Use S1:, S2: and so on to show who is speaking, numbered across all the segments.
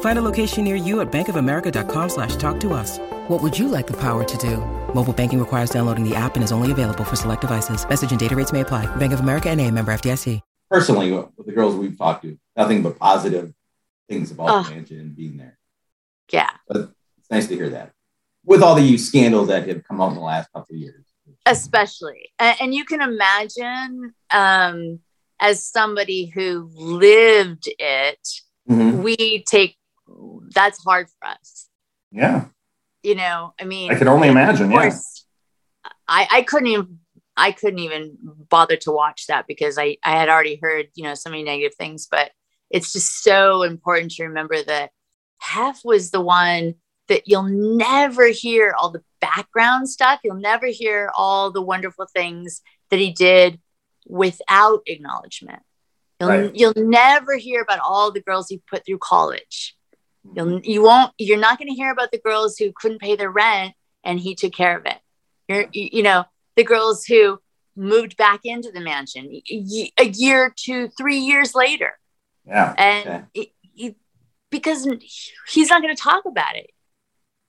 S1: Find a location near you at bankofamerica.com slash talk to us. What would you like the power to do? Mobile banking requires downloading the app and is only available for select devices. Message and data rates may apply. Bank of America and a member FDIC.
S2: Personally, with the girls we've talked to, nothing but positive things about
S3: Oh.
S2: the mansion and being there.
S3: Yeah.
S2: But it's nice to hear that. With all the scandals that have come out in the last couple of years.
S3: especially and, and you can imagine um as somebody who lived it
S2: Mhm.
S3: we take that's hard for us.
S4: Yeah,
S3: you know i mean
S4: I can only imagine.
S3: of
S4: Yeah,
S3: i i couldn't even i couldn't even bother to watch that because i i had already heard you know so many negative things but it's just so important to remember that hef was the one that you'll never hear all the background stuff. You'll never hear all the wonderful things that he did without acknowledgement. You'll,
S4: Right.
S3: you'll never hear about all the girls he put through college You'll mm-hmm. you won't you're not going to hear about the girls who couldn't pay their rent and he took care of it. You're you, you know the girls who moved back into the mansion a year to three years later,
S4: yeah,
S3: and it, it- because he's not going to talk about it.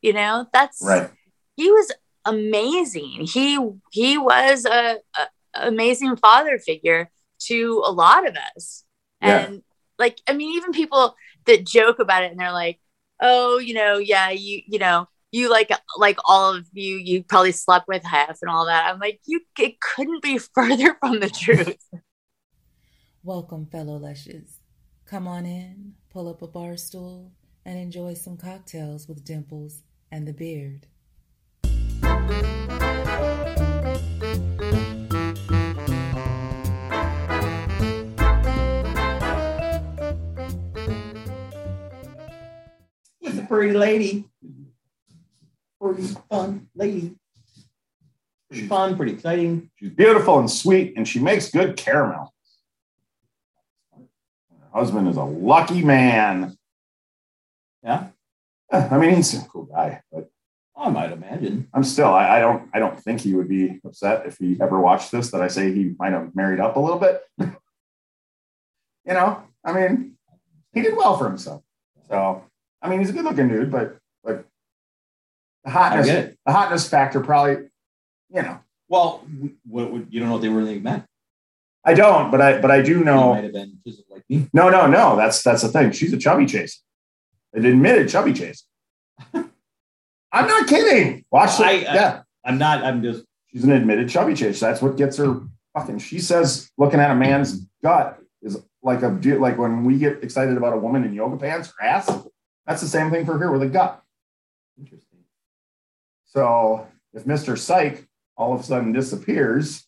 S3: You know that's
S4: right.
S3: he was amazing. He he was a, a amazing father figure to a lot of us.
S4: Yeah.
S3: And like I mean even people that joke about it and they're like, "Oh, you know, yeah, you you know, you like like all of you you probably slept with half and all that." I'm like, "You it couldn't be further from the truth."
S5: Welcome, fellow Lushes. Come on in, pull up a bar stool, and enjoy some cocktails with Dimples and the Beard.
S2: Pretty lady. Pretty fun lady. Pretty fun, pretty exciting.
S4: She's beautiful and sweet, and she makes good caramel. Her husband is a lucky man.
S2: Yeah,
S4: I mean, he's a cool guy, but
S2: I might imagine.
S4: I'm still. I, I don't. I don't think he would be upset if he ever watched this. That I say he might have married up a little bit. you know, I mean, he did well for himself. So, I mean, he's a good-looking dude, but like the hotness,
S2: I get it.
S4: the hotness factor, probably, you know,
S2: Well, what, you don't know what they really meant.
S4: I don't, but I but I do
S2: He
S4: know.
S2: might have been like me.
S4: No, no, no. That's that's the thing. She's a chubby chase. An admitted chubby chase. I'm not kidding. Watch the,
S2: I- I-
S4: yeah.
S2: I'm not. I'm just.
S4: She's an admitted chubby chase. That's what gets her fucking. She says looking at a man's gut is like a like when we get excited about a woman in yoga pants or ass. That's the same thing for here with a gut.
S2: Interesting.
S4: So if Mr. Psych all of a sudden disappears,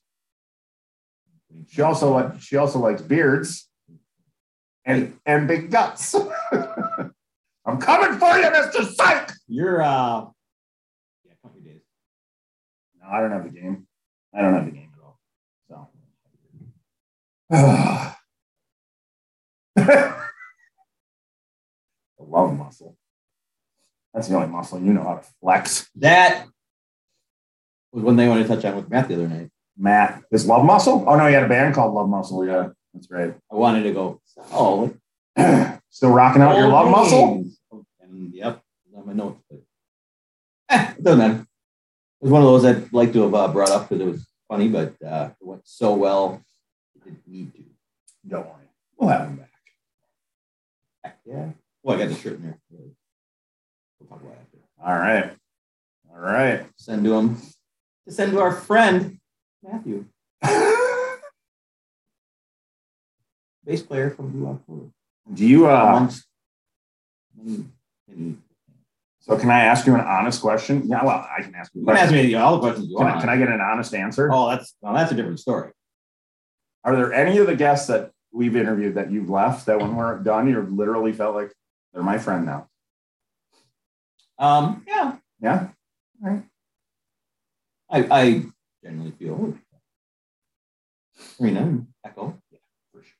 S4: she also like she also likes beards and and big guts. I'm coming for you, Mr. Psych.
S2: You're. uh Yeah, company days.
S4: No, I don't have a game. I don't have a game at all. So love muscle. That's the only muscle you know how to flex.
S2: That was one thing I wanted to touch on with Matt the other night.
S4: Matt, is love muscle? Oh no, he had a band called Love Muscle. Yeah, that's right.
S2: I wanted to go. Oh,
S4: Still rocking out your
S2: Old
S4: love muscle?
S2: And yep, on my notes. But eh, it doesn't matter. It was one of those I'd like to have uh, brought up because it was funny, but uh, it went so well. It didn't need to.
S4: Don't worry, we'll have him back.
S2: Heck yeah. Well, I got the shirt in there. We'll talk about it after.
S4: All right, all right.
S2: Send to him. To send to our friend Matthew. bass player from Blue October.
S4: Do you? Uh,
S2: Amongst many, many.
S4: so can I ask you an honest question? Yeah, well, I can ask you.
S2: You can ask me all the questions you
S4: Can,
S2: want.
S4: I, can I get an honest answer?
S2: Oh, that's well, that's a different story.
S4: Are there any of the guests that we've interviewed that you've left that when we're done, you literally felt like they're my friend now?
S2: Um, yeah,
S4: Yeah.
S2: I, I generally feel Serena and Echo, yeah, for sure.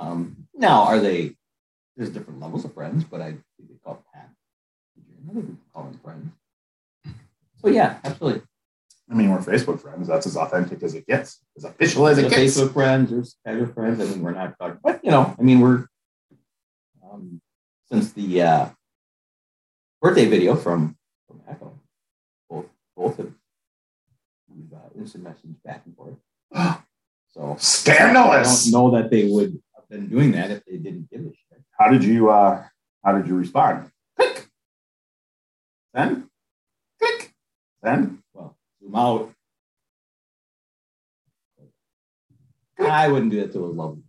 S2: Um, now, are they? There's different levels of friends, but I think they call Pat. Think we call them friends. So yeah, absolutely.
S4: I mean, we're Facebook friends. That's as authentic as it gets, as official as it gets.
S2: Facebook friends, there's casual friends. I mean, we're not talking, but you know, I mean, we're um, since the uh, birthday video from from Echo, both both have we've uh, instant message back and forth. So
S4: Scandalous.
S2: I don't know that they would have been doing that if they didn't give a shit.
S4: How did you? uh How did you respond? Click. Then Click. Then
S2: Well, zoom out. I wouldn't do that to a lovely.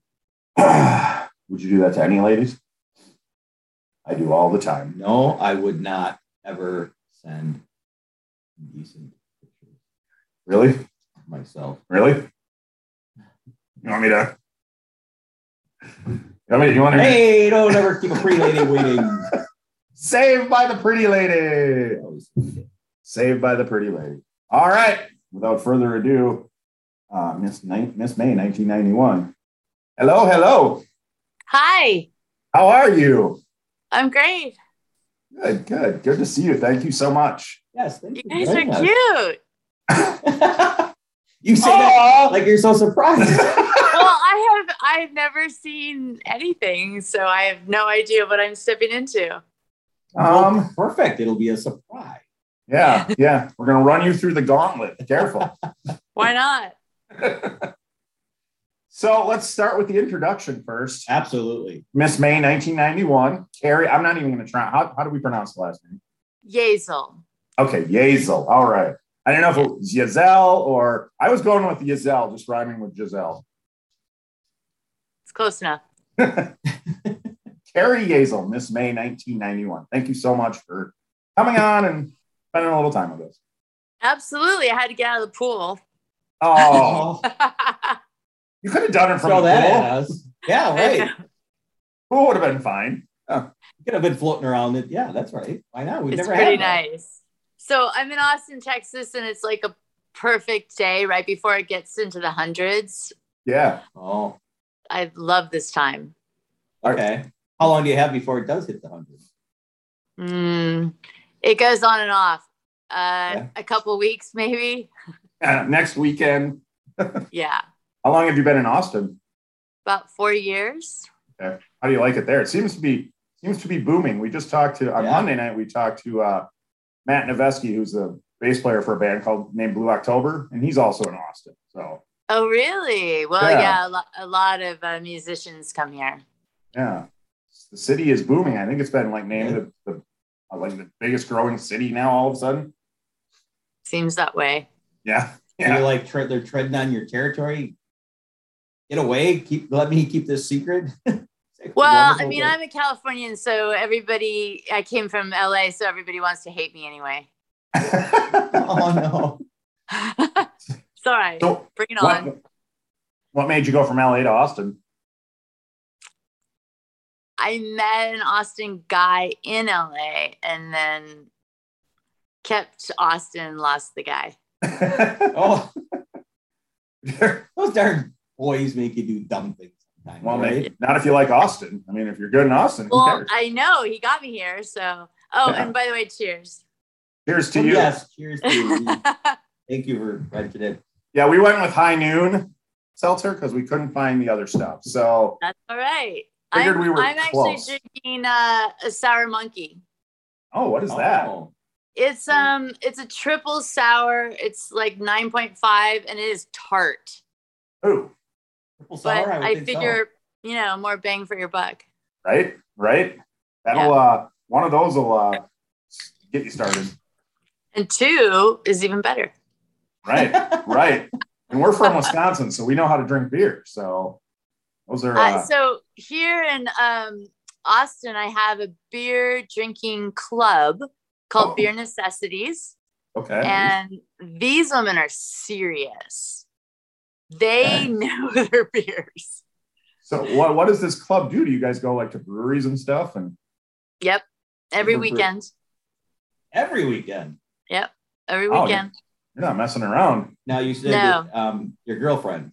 S4: Would you do that to any ladies? I do all the time.
S2: No, I would not ever send decent pictures
S4: Really?
S2: myself.
S4: Really? You want me to? You want me? You want to?
S2: Hey, don't ever keep a pretty lady waiting.
S4: Saved by the pretty lady. Saved by the pretty lady. All right. Without further ado, uh, Miss Ni- Miss May, 1991. Hello, hello.
S3: Hi,
S4: How are you?
S3: I'm great.
S4: Good, good, good to see you. Thank you so much.
S2: Yes, thank
S3: You
S2: You
S3: guys are
S2: much.
S3: cute.
S2: you say that like you're so surprised.
S3: Well, I have I've never seen anything, so I have no idea what I'm stepping into.
S4: um,
S2: Well, perfect. It'll be a surprise.
S4: yeah, yeah. We're gonna run you through the gauntlet. Careful.
S3: Why not?
S4: So let's start with the introduction first.
S2: Absolutely.
S4: Miss May, 1991. Carrie, I'm not even gonna try. How, how do we pronounce the last name?
S3: Yazel.
S4: Okay, Yazel. All right. I didn't know if it was Yazel or I was going with Yazel, just rhyming with Giselle.
S3: It's close enough.
S4: Carrie Yazel, Miss May 1991. Thank you so much for coming on and spending a little time with us.
S3: Absolutely. I had to get out of the pool.
S4: Oh, you could have done it from
S2: throw
S4: the
S2: that at
S4: pool.
S2: us. Yeah, right.
S4: Pool would have been fine.
S2: Could have been floating around it. Yeah, that's right. Why not? We've
S3: it's
S2: never
S3: pretty
S2: had that.
S3: nice. So I'm in Austin, Texas, and it's like a perfect day right before it gets into the hundreds.
S4: Yeah.
S2: Oh,
S3: I love this time.
S2: okay. How long do you have before it does hit the hundred?
S3: Mm, it goes on and off. Uh,
S2: Yeah.
S3: A couple weeks, maybe.
S4: Uh, next weekend.
S3: Yeah,
S4: How long have you been in Austin?
S3: about four years. Okay.
S4: How do you like it there? It seems to be seems to be booming. We just talked to on
S2: Yeah.
S4: Monday night. We talked to uh, Matt Noveskey, who's a bass player for a band called named Blue October, and he's also in Austin. So
S3: Oh, really? Well,
S4: Yeah.
S3: yeah, a, lo- a lot of uh, musicians come here.
S4: yeah, the city is booming. I think it's been like named the, the uh, like the biggest growing city now. All of a sudden,
S3: Seems that way.
S4: yeah,
S2: You're like tre- they're treading on your territory. Get away. Keep let me keep this secret.
S3: Well, I mean, I'm a Californian, so everybody, I came from LA, so everybody wants to hate me anyway.
S2: oh no.
S3: Sorry.
S4: so
S3: Bring it on.
S4: what, what made you go from LA to Austin?
S3: I met an Austin guy in LA and then kept Austin, lost the guy.
S2: Oh, those darn boys make you do dumb things sometimes.
S4: well,
S2: right?
S4: maybe not if you like Austin. I mean, if you're good in Austin,
S3: Well. I know he got me here. So, oh,
S4: Yeah.
S3: and by the way, cheers.
S4: Cheers to
S2: Oh,
S4: you.
S2: Yes. Cheers to you. Thank you for renting it.
S4: Yeah, we went with High Noon seltzer because we couldn't find the other stuff. So
S3: That's all right.
S4: Figured
S3: I'm,
S4: we were
S3: I'm actually
S4: close.
S3: drinking uh, a sour monkey.
S4: Oh, what is that?
S2: Oh,
S3: It's um, it's a triple sour. It's like nine point five, and it is tart.
S4: Ooh,
S2: triple
S3: But
S2: sour. would
S3: I
S2: think so.
S3: figure, you know, more bang for your buck.
S4: right, right. That'll uh, one of those will uh, get you started.
S3: And two is even better.
S4: Right, right. And we're from Wisconsin, so we know how to drink beer. So Those are
S3: Uh,
S4: uh,
S3: so here in um, Austin, I have a beer drinking club called
S4: Oh.
S3: Beer Necessities,
S4: okay.
S3: and these women are serious. They
S4: Okay.
S3: know their beers.
S4: so what what does this club do? Do you guys go like to breweries and stuff? And
S3: Yep, every
S4: Super brew-
S3: weekend.
S2: Every weekend.
S3: Yep, every
S4: Oh,
S3: weekend.
S4: you're not messing around.
S2: Now you said
S3: No.
S2: that, um, your girlfriend,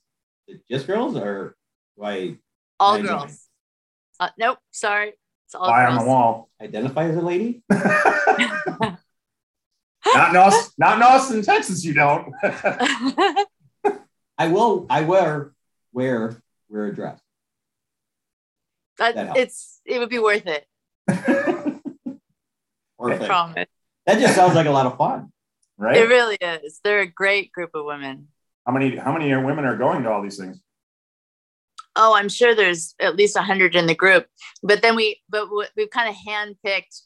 S2: just girls or do I
S3: All
S2: I join.
S3: girls. Uh, nope, sorry, it's all
S4: Fly on the wall.
S2: identify as a lady?
S4: not in Austin, not in Austin, Texas. You don't.
S2: I will. I wear wear wear a dress.
S3: That-
S2: That
S3: it's it would be worth it. I
S2: Perfect.
S3: promise.
S2: That just sounds like a lot of fun.
S4: right?
S3: It really is. They're a great group of women.
S4: how many how many women are going to all these things?
S3: Oh, I'm sure there's at least a hundred in the group, but then we, but we've kind of handpicked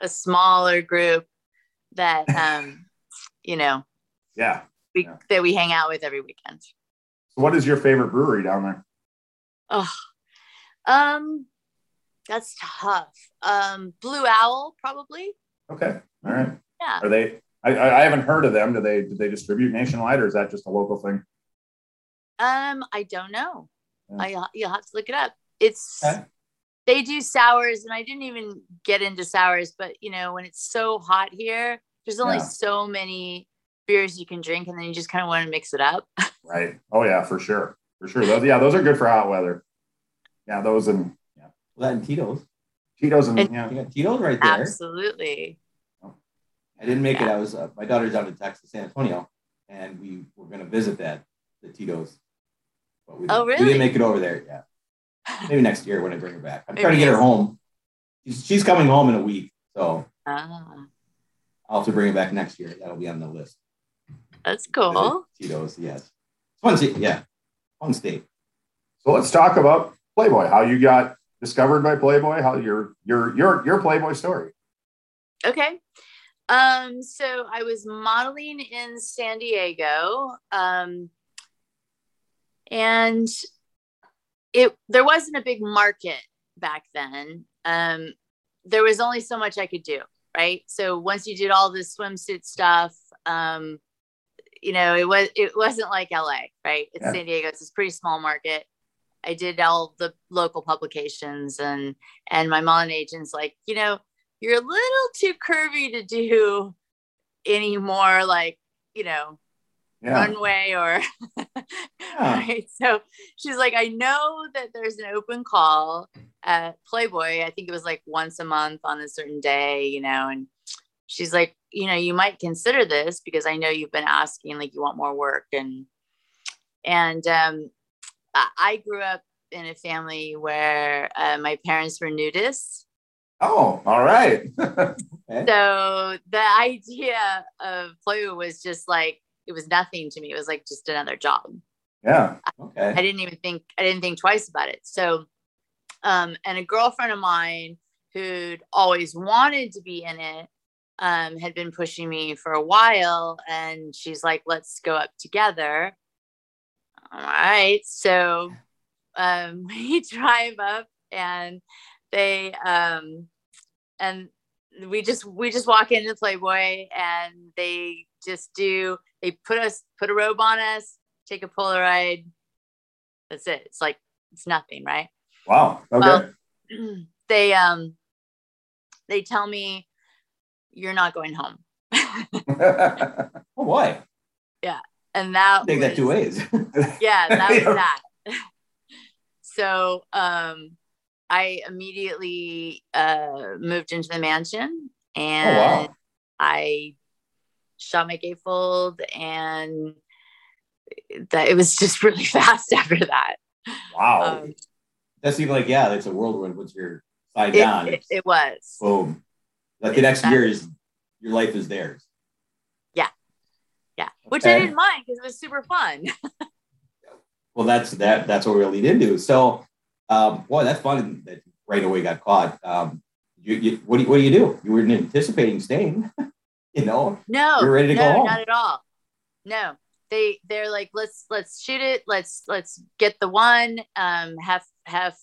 S3: a smaller group that, um, you know,
S4: Yeah.
S3: We
S4: Yeah.
S3: that we hang out with every weekend.
S4: So what is your favorite brewery down there?
S3: Oh, um, that's tough. Um, Blue Owl, probably.
S4: Okay. All right.
S3: Yeah.
S4: Are they? I, I I haven't heard of them. Do they do they distribute nationwide or is that just a local thing?
S3: Um, I don't know.
S4: Yeah.
S3: I you'll have to look it up. It's
S2: Okay.
S3: they do sours, and I didn't even get into sours, but you know, when it's so hot here, there's only
S4: Yeah.
S3: so many beers you can drink, and then you just kind of want to mix it up.
S4: Right. Oh yeah, for sure. For sure. Those yeah, those are good for hot weather. Yeah, those and
S2: Well, that and Tito's.
S4: Tito's and
S3: And-
S4: yeah.
S2: You got Tito's right there.
S3: Absolutely.
S2: I didn't make it. I was uh, my daughter's out in Texas, San Antonio, and we were going to visit that the Tito's. But we
S3: Oh,
S2: didn't- We
S3: really?
S2: didn't make it over there yet. Maybe next year when I bring her back. I'm
S3: Maybe
S2: trying to get her home. She's, she's coming home in a week, so
S3: Ah,
S2: I'll have to bring her back next year. That'll be on the list.
S3: That's cool.
S2: Tito's, yes. State, yeah. Fun state.
S4: So let's talk about Playboy. How you got discovered by Playboy? How your your your your Playboy story?
S3: Okay. Um, so I was modeling in San Diego. Um, and it there wasn't a big market back then. Um, there was only so much I could do, right? So once you did all this swimsuit stuff, um, you know, it was it wasn't like LA, right? It's
S4: Yeah.
S3: San Diego, it's a pretty small market. I did all the local publications and and my mom and agent's like, you know, you're a little too curvy to do any more like, you know,
S4: Yeah.
S3: runway or right. So she's like, I know that there's an open call at Playboy. I think it was like once a month on a certain day, you know, and she's like, you know, you might consider this because I know you've been asking like you want more work and and um I, I grew up in a family where uh, my parents were nudists.
S4: Oh, all right.
S3: So the idea of Playboy was just like it was nothing to me. It was like just another job.
S4: yeah. Okay.
S3: I
S2: Okay.
S3: didn't even think I didn't think twice about it. So um and a girlfriend of mine who'd always wanted to be in it um had been pushing me for a while and she's like let's go up together. All right. So um we drive up and they um and we just we just walk into Playboy and they just do they put us put a robe on us, take a Polaroid. That's it. It's like it's nothing, right?
S4: Wow. Okay.
S3: Well, they um they tell me you're not going home.
S2: Oh boy. Yeah.
S3: And that
S2: Take that two ways.
S3: yeah that was that so um i immediately uh moved into the mansion and
S4: wow.
S3: i shot my gatefold and that it was just really fast after that
S4: wow.
S3: um,
S2: that seemed like yeah, it's a whirlwind. Once you're side
S3: it,
S2: down,
S3: it, it was
S2: boom. Like the next year is your life is theirs.
S3: yeah Yeah. which i didn't mind because it was super fun
S2: Well, that's that. That's what we're lead into. So, um, boy, that's fun that right away got caught. Um, you, you, what do you, what do you do? You weren't anticipating staying. you know,
S3: No,
S2: You're ready to go home.
S3: not at all. No, they they're like, let's let's shoot it. Let's let's get the one. Um, have Hef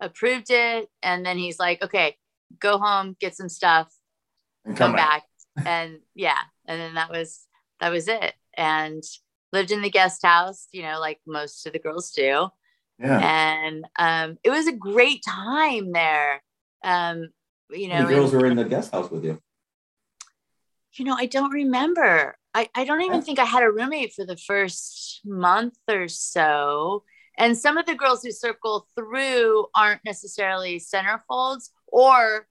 S3: approved it, and then he's like, "Okay, go home, get some stuff,
S4: And
S3: come back." and yeah, and then that was that was it. And lived in the guest house, you know, like most of the girls do.
S4: Yeah.
S3: And um, it was a great time there. Um, you know,
S2: many girls
S3: and-
S2: were in the guest house with you?
S3: you know, I don't remember. I, I don't even
S2: Yeah.
S3: think I had a roommate for the first month or so. And some of the girls who circle through aren't necessarily centerfolds or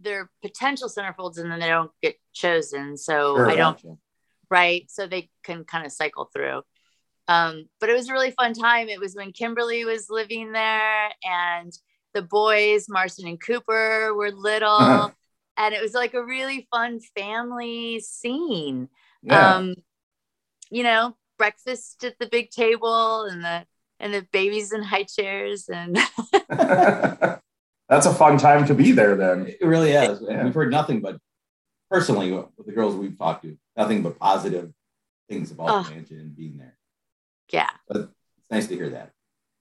S3: they're potential centerfolds and then they don't get chosen. So
S4: Sure.
S3: I don't,
S2: Gotcha.
S3: right? So they can kind of cycle through. Um, but it was a really fun time. It was when Kimberly was living there and the boys, Marston and Cooper, were little.
S4: Uh-huh.
S3: And it was like a really fun family scene.
S4: Yeah.
S3: Um, you know, breakfast at the big table and the and the babies in high chairs and
S4: That's a fun time to be there then.
S2: It really is.
S4: Yeah.
S2: We've heard nothing but personally with the girls we've talked to, nothing but positive things about
S3: Oh.
S2: the mansion and being there.
S3: yeah, but
S2: It's nice to hear that.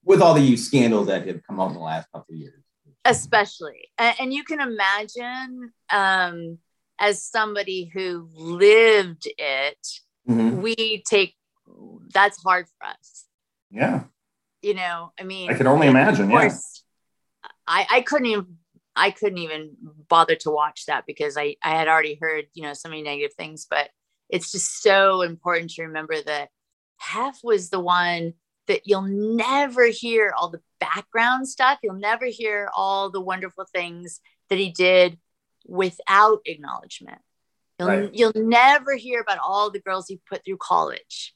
S2: With all the scandals that have come out in the last couple of years.
S3: especially and, and you can imagine um as somebody who lived it
S2: Mhm.
S3: we take that's hard for us
S4: Yeah.
S3: you know i mean
S4: I can only
S3: of
S4: imagine. Yeah.
S3: course i i couldn't even i couldn't even bother to watch that because i i had already heard you know so many negative things but it's just so important to remember that hef was the one that you'll never hear all the background stuff you'll never hear all the wonderful things that he did without acknowledgement you'll,
S4: Right.
S3: you'll never hear about all the girls he put through college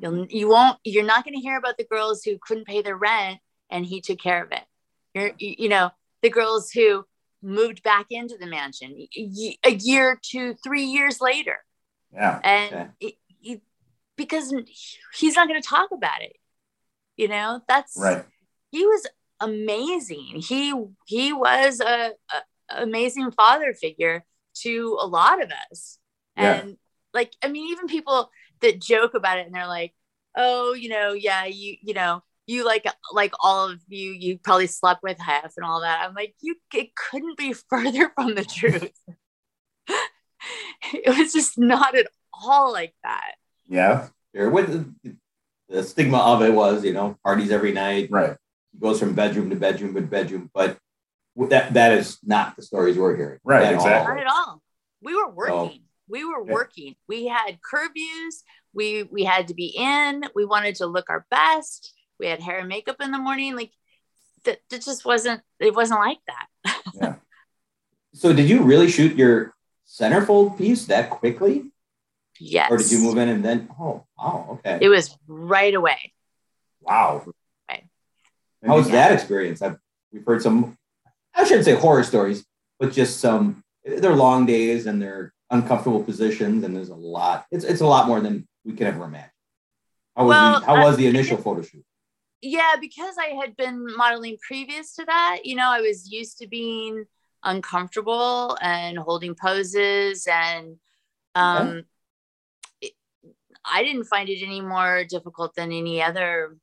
S3: You'll mm-hmm. you won't you're not going to hear about the girls who couldn't pay their rent and he took care of it. You're you know the girls who moved back into the mansion a year, two, three years later,
S4: Yeah.
S3: and
S2: Okay.
S3: it- because he's not going to talk about it. You know that's
S4: Right.
S3: he was amazing. He he was a, a amazing father figure to a lot of us.
S4: Yeah.
S3: And like I mean even people that joke about it and they're like, "Oh, you know, yeah, you you know, you like like all of you you probably slept with half and all that." I'm like, "You it couldn't be further from the truth." it was just not at all like that.
S4: Yeah.
S2: Sure. What the, the stigma of it was, you know, parties every night.
S4: Right.
S2: He goes from bedroom to bedroom to bedroom, but that that is not the stories we're hearing.
S4: Right,
S2: at all.
S4: exactly.
S3: Not at all. We were working.
S2: Oh.
S3: We were working. We had curfews. We we had to be in. We wanted to look our best. We had hair and makeup in the morning. Like that, that just wasn't. It wasn't like that. yeah.
S2: So did you really shoot your centerfold piece that quickly?
S3: yes.
S2: Or did you move in and then oh wow, okay.
S3: It was right away.
S4: Wow.
S3: Right.
S2: How was
S3: Yeah.
S2: that experience? I've we've heard some I shouldn't say horror stories, but just some they're long days and they're uncomfortable positions and there's a lot. It's it's a lot more than we can ever imagine. How was
S3: Well,
S2: the how was the initial photo shoot?
S3: Yeah, because I had been modeling previous to that, you know, I was used to being uncomfortable and holding poses and um it, I didn't find it any more difficult than any other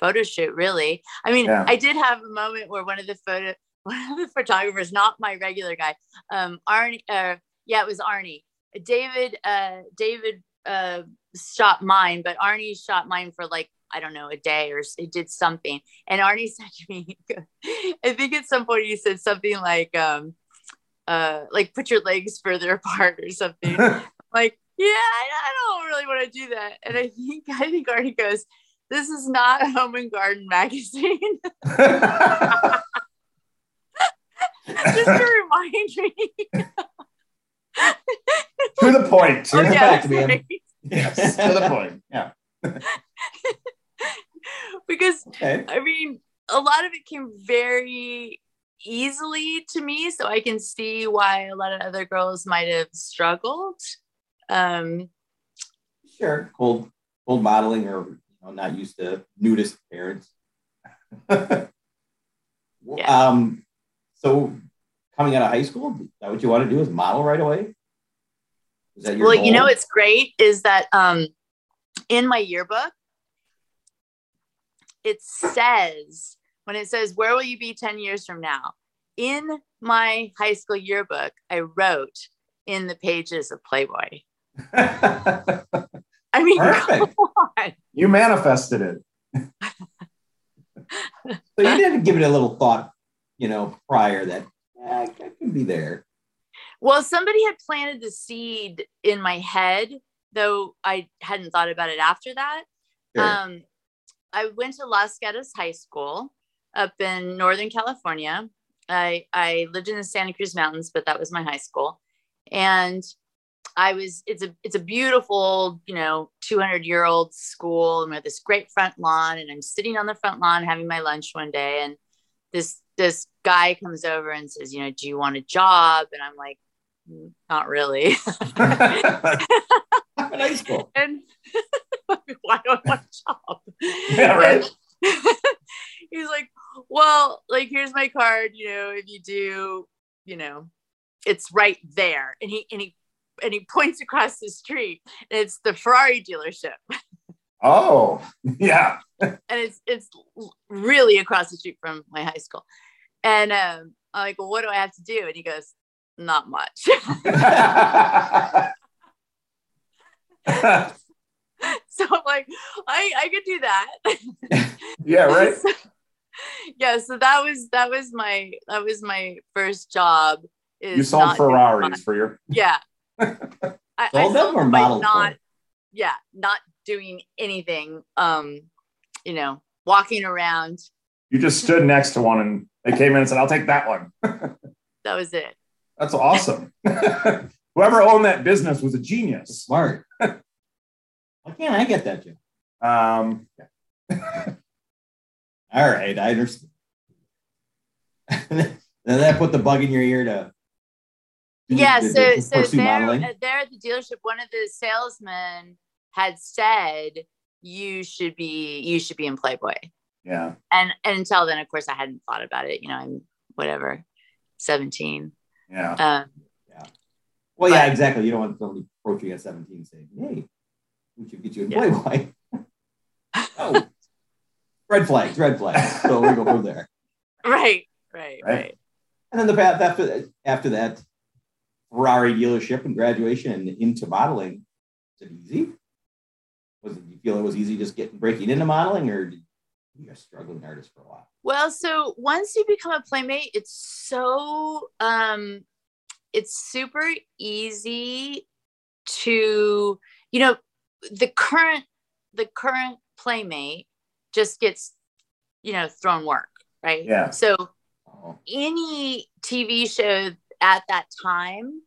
S3: photo shoot really. I mean,
S4: Yeah.
S3: I did have a moment where one of the photo one of the photographers, not my regular guy, um Arnie uh yeah, it was Arnie. David uh David uh shot mine, but Arnie shot mine for like I don't know a day or he did something. And Arnie said to me, I think at some point he said something like, um, uh, like put your legs further apart or something. like, yeah, I, I don't really want to do that. And I think I think Arnie goes, this is not Home and Garden magazine. Just to remind me.
S4: to the point.
S2: To the
S3: yeah.
S4: Yes. To the point. Yeah.
S3: because
S2: Okay.
S3: I mean, a lot of it came very easily to me, so I can see why a lot of other girls might have struggled. Um,
S2: Sure. Cold cold modeling or you know, not used to nudist parents. Um so coming out of high school, is that what you want to do is model right away? Is that your
S3: well, you know,
S2: goal?
S3: what's great is that um, in my yearbook, it says when it says, Where will you be 10 years from now? In my high school yearbook, I wrote in the pages of Playboy. I mean,
S2: Perfect.
S3: come on.
S4: you manifested it.
S2: So you didn't give it a little thought, you know, prior that yeah, I could be there.
S3: Well, somebody had planted the seed in my head, though I hadn't thought about it after that.
S2: Sure.
S3: Um, I went to Los Gatos High School up in Northern California. I I lived in the Santa Cruz Mountains, but that was my high school, and I was it's a it's a beautiful you know 200 year old school. And we have this great front lawn and I'm sitting on the front lawn having my lunch one day. And this this guy comes over and says you know do you want a job? And I'm like "Mm, not really
S2: I'm in high school.
S3: and why do I want a job?
S4: Yeah, right.
S3: He's like, well, like here's my card. You know, if you do, you know, it's right there. And he and he and he points across the street. And it's the Ferrari dealership,
S4: oh, yeah.
S3: and it's it's really across the street from my high school. And um, I'm like, well, what do I have to do? And he goes, not much. so I'm like, I I could do that.
S4: yeah, right.
S3: yeah so that was that was my that was my first job is
S4: You sold
S3: not
S4: Ferraris for your.
S3: yeah I, I
S2: Sold them
S3: sold
S2: or
S3: them by not
S2: for?
S3: yeah not doing anything um you know walking around
S4: You just stood next to one and they came in and said, "I'll take that one."
S3: that was it
S4: That's awesome. Whoever owned that business was a genius.
S2: Smart. Why can't I get that job?
S4: Um,
S2: All right, I understand. then that put the bug in your ear to. to-
S3: yeah
S2: to-
S3: so
S2: to
S3: so there,
S2: modeling?
S3: uh, there at the dealership one of the salesmen had said you should be you should be in playboy
S4: yeah.
S3: and, and until then of course i hadn't thought about it you know i'm whatever 17
S4: Yeah.
S3: um
S2: Well, yeah,
S3: but-
S2: exactly. You don't want somebody approaching at 17 saying, hey, we should get you in
S3: Yeah.
S2: Playboy. oh, red flags, red flags. So we go from there.
S3: right right
S4: Right.
S3: right
S2: And then the path after, after that, Ferrari dealership and graduation and into modeling, is it easy? Was it, you feel it was easy just getting breaking into modeling or did you were a struggling artist for a while?
S3: Well, so once you become a playmate, it's so um it's super easy to, you know, the current the current playmate just gets, you know, thrown work, right?
S4: Yeah.
S3: So
S2: Oh,
S3: any TV show at that time,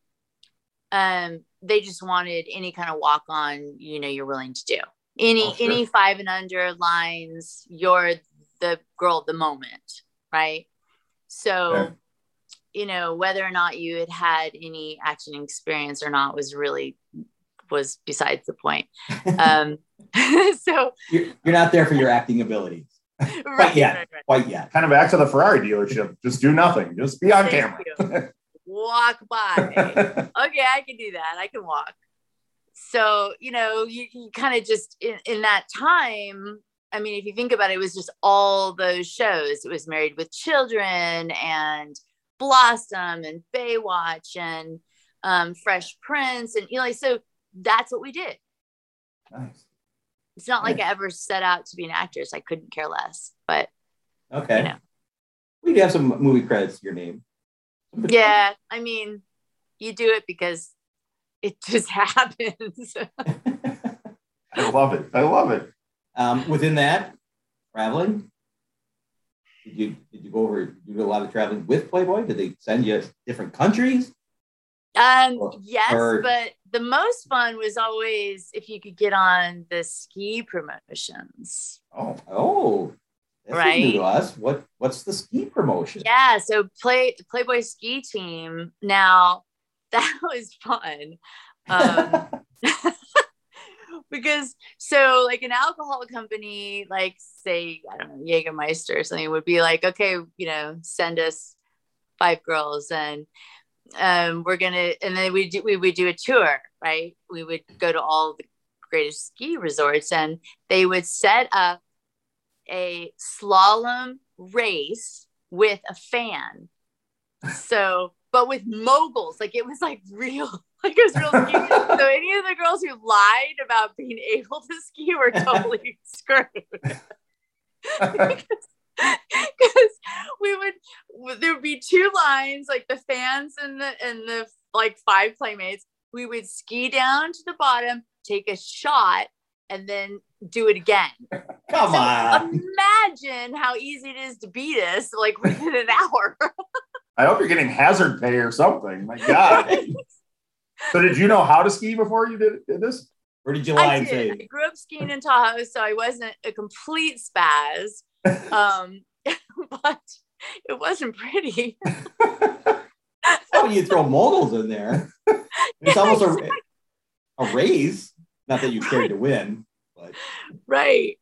S3: um, they just wanted any kind of walk on, you know, you're willing to do. Any
S4: Oh, sure.
S3: any five and under lines, you're the girl of the moment, right? So,
S4: Sure.
S3: you know, whether or not you had had any acting experience or not was really was besides the point. Um, so
S2: you're, you're not there for your acting abilities
S3: right,
S2: quite yet.
S3: right, right.
S2: Quite yet.
S4: Kind of back to the Ferrari dealership. Just do nothing. Just be on
S3: Thank
S4: camera.
S3: walk by. okay, I can do that. I can walk. So, you know, you, you kind of just in, in that time, I mean, if you think about it, it was just all those shows. It was Married with Children and Blossom and Baywatch and um, Fresh Prince. And, you know, like, so that's what we did.
S4: nice.
S3: It's not like I ever set out to be an actress. I couldn't care less. But
S2: Okay.
S3: You know.
S2: We do have some movie credits to your name.
S3: yeah, I mean, you do it because it just happens.
S4: I love it. I love it.
S2: um, within that, traveling. Did you did you go over? Did you do a lot of traveling with Playboy? Did they send you different countries?
S3: Um,
S2: Or-
S3: yes,
S2: or-
S3: but the most fun was always if you could get on the ski promotions.
S4: Oh,
S2: Oh, that's new
S3: Right.
S2: to us. What what's the ski promotion?
S3: Yeah, so play Playboy ski team. Now that was fun. Um, because so like an alcohol company, like say, I don't know, Jägermeister or something would be like, okay, you know, send us five girls and um we're gonna and then we do we would do a tour, right? We would go to all the greatest ski resorts and they would set up a slalom race with a fan. So, but with moguls, like it was like real, like it was real ski. so any of the girls who lied about being able to ski were totally screwed. because we would there would be two lines like the fans and the and the like five playmates we would ski down to the bottom take a shot and then do it again
S2: Come
S3: so
S2: on.
S3: imagine how easy it is to beat us like within an hour
S4: I hope you're getting hazard pay or something. My God. so did you know how to ski before you did, did this?
S2: Where did you lie
S3: I
S2: and
S3: did. I grew up skiing in Tahoe, so I wasn't a complete spaz. Um, but it wasn't pretty.
S2: Oh, you throw moguls in there. It's almost a, a raise. Not that you cared to win, but
S3: right.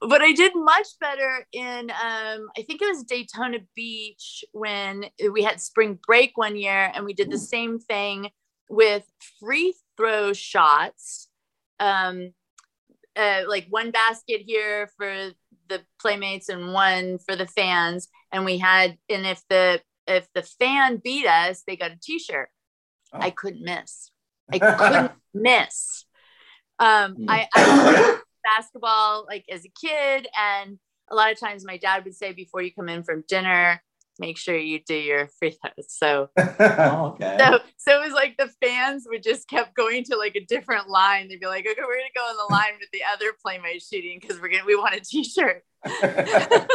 S3: But I did much better in um, I think it was Daytona Beach when we had spring break one year and we did the same thing with free throw shots. Um, uh, like one basket here for the playmates and one for the fans and we had and if the if the fan beat us they got a t-shirt
S4: Oh.
S3: i couldn't miss i couldn't miss um. I, I basketball like as a kid and a lot of times my dad would say before you come in from dinner make sure you do your free throws so
S2: oh, okay.
S3: so so it was like the fans would just kept going to like a different line they'd be like okay we're gonna go in the line with the other playmate shooting because we're gonna we want a t-shirt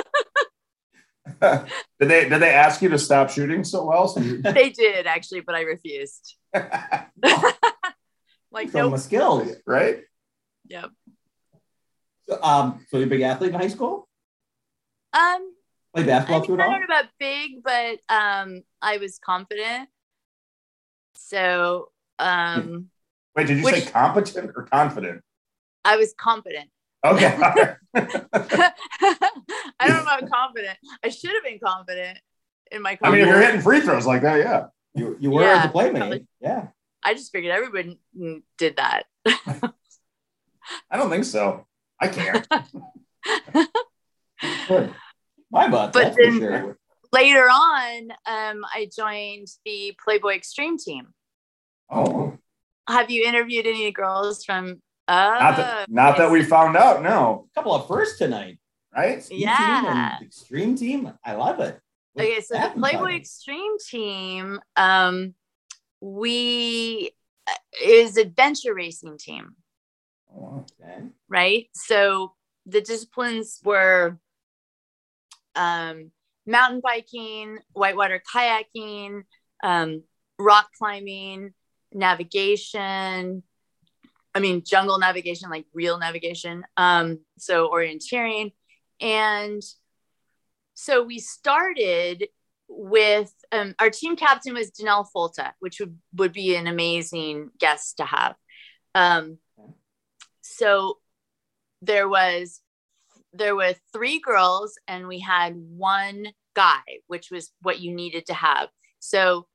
S4: did they did they ask you to stop shooting so well? So you,
S3: they did actually but i refused like
S2: From
S3: nope
S2: the skills.
S4: right?
S3: yep
S2: So, um, so you're a big athlete in high school?
S3: um
S2: Play
S3: I,
S2: basketball
S3: mean,
S2: through it
S3: I don't know about big, but um, I was confident. So um,
S4: Wait, did you
S3: Which-
S4: say competent or confident?
S3: I was confident.
S4: Okay.
S3: I don't know about confident. I should have been confident in my
S4: I mean, if you're hitting free throws like that, yeah.
S2: You, you were as
S3: Yeah,
S2: a playmate.
S3: probably.
S2: Yeah.
S3: I just figured everybody mm, did that.
S4: I don't think so. I can't.
S2: Good. My butt,
S3: But then-
S2: sure.
S3: Later on, um, I joined the Playboy Extreme team.
S4: Oh,
S3: Have you interviewed any girls from? Uh,
S4: not that not that we found out. No,
S2: A couple of firsts tonight.
S4: right?
S2: Ski
S3: Yeah.
S2: Team and extreme team. I love it. What's
S3: Okay, so the Playboy? Extreme team, um, we uh, is adventure racing team,
S4: Oh,
S2: Okay.
S3: Right? So the disciplines were um, mountain biking, whitewater kayaking, um, rock climbing, navigation. I mean, jungle navigation, like real navigation. Um, so orienteering, and so we started with um, our team captain was Danelle Folta, which would, would be an amazing guest to have. Um, so there was there were three girls and we had one guy, which was what you needed to have. So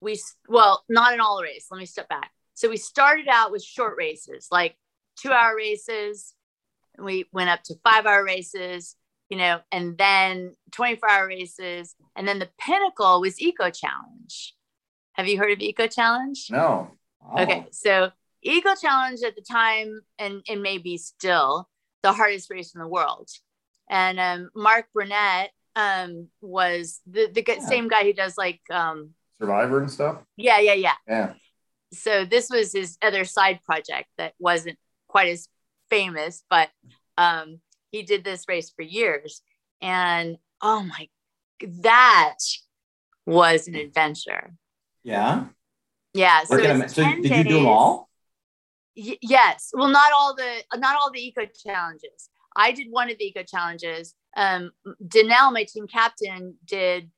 S3: we well, not an all race. Let me step back. So we started out with short races, like two hour races. We went up to five hour races, you know, and then 24 hour races. And then the pinnacle was Eco Challenge. Have you heard of Eco Challenge?
S4: no.
S2: Oh.
S3: Okay, so Eco Challenge at the time, and and maybe still the hardest race in the world. And um, Mark Burnett um, was the the
S2: Yeah.
S3: same guy who does like um,
S4: Survivor and stuff.
S3: yeah yeah yeah.
S4: Yeah.
S3: So this was his other side project that wasn't quite as famous, but um, he did this race for years, and oh my, that was an adventure.
S2: Yeah.
S3: Yeah. So,
S2: so
S3: 10
S2: did you do them all?
S3: Y- yes well not all the not all the eco challenges i did one of the eco challenges um danelle my team captain did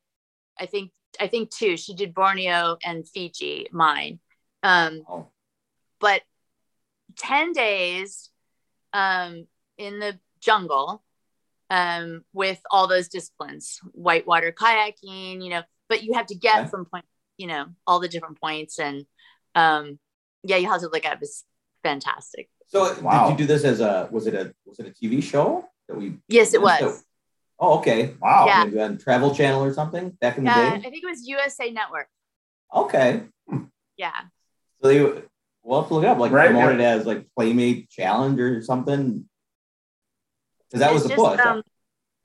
S3: i think i think two she did borneo and fiji mine um
S2: Oh.
S3: but 10 days um in the jungle um with all those disciplines whitewater kayaking you know but you have to get
S2: Okay.
S3: from point you know all the different points and um yeah you have to look at it. It's fantastic
S2: So
S4: Wow.
S2: did you do this as a was it a was it a TV show that we
S3: yes it
S2: missed
S3: was
S2: Oh, okay.
S4: Wow.
S3: Yeah.
S2: Maybe on Travel Channel or something back in the
S3: Uh, I think it was USA Network.
S2: Okay.
S3: Yeah.
S2: So they we'll to look it up, like
S4: Right,
S2: promoted as like Playmate Challenge or something. Because that was the
S3: just,
S2: push.
S3: um,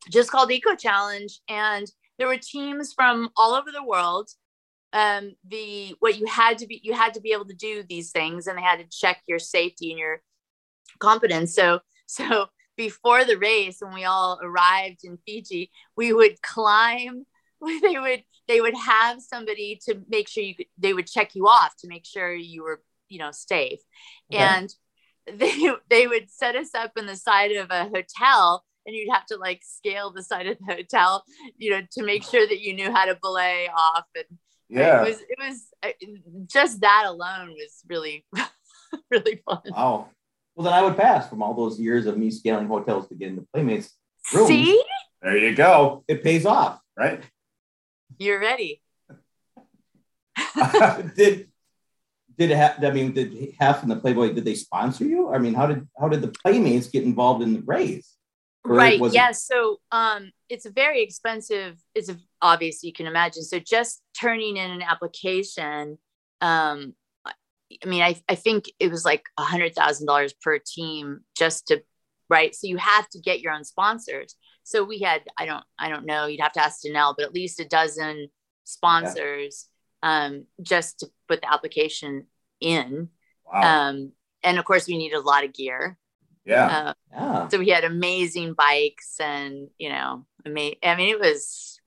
S3: just called Eco Challenge, and there were teams from all over the world. Um, the what you had to be you had to be able to do these things, and they had to check your safety and your competence. So so before the race, when we all arrived in Fiji, we would climb. They would they would have somebody to make sure you could. They would check you off to make sure you were you know safe,
S2: Okay.
S3: and they they would set us up in the side of a hotel and you'd have to like scale the side of the hotel you know to make sure that you knew how to belay off and
S4: Yeah.
S3: it was it was just that alone was really really fun
S2: Wow. Well, then I would pass from all those years of me scaling hotels to get into Playmates. Rooms.
S3: see
S4: There you go.
S2: It pays off.
S4: Right.
S3: you're ready
S2: did did it have? I mean, did Hef in the Playboy? Did they sponsor you? I mean, how did how did the Playmates get involved in the race?
S3: Right yes so um it's a very expensive it's obvious you can imagine. So just turning in an application um i mean i, I think it was like a hundred thousand dollars per team just to right? So you have to get your own sponsors. So we had i don't i don't know you'd have to ask Danelle, but at least a dozen sponsors um just to put the application in.
S4: Wow.
S3: um and of course we need a lot of gear
S4: yeah.
S3: uh,
S2: Yeah.
S3: so we had amazing bikes and you know ama- i mean it was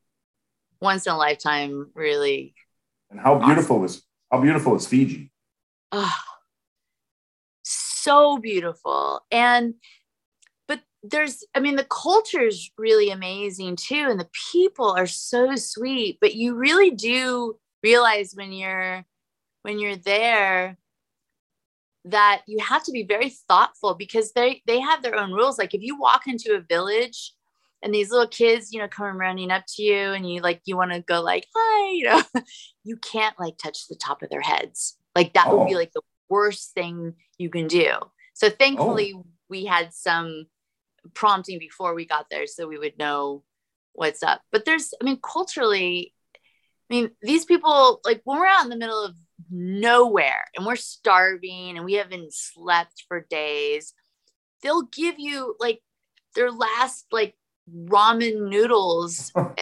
S3: once in a lifetime really
S4: And how beautiful was, how beautiful is Fiji?
S3: oh, so beautiful and but there's i mean the culture is really amazing too and the people are so sweet but you really do realize when you're when you're there that you have to be very thoughtful because they they have their own rules. Like if you walk into a village and these little kids you know come running up to you and you like you want to go like hi you know you can't like touch the top of their heads. Like that would be
S4: Oh.
S3: like the worst thing you can do. So thankfully oh. we had some prompting before we got there so we would know what's up. But there's i mean culturally i mean these people like when we're out in the middle of nowhere and we're starving and we haven't slept for days they'll give you like their last like ramen noodles oh.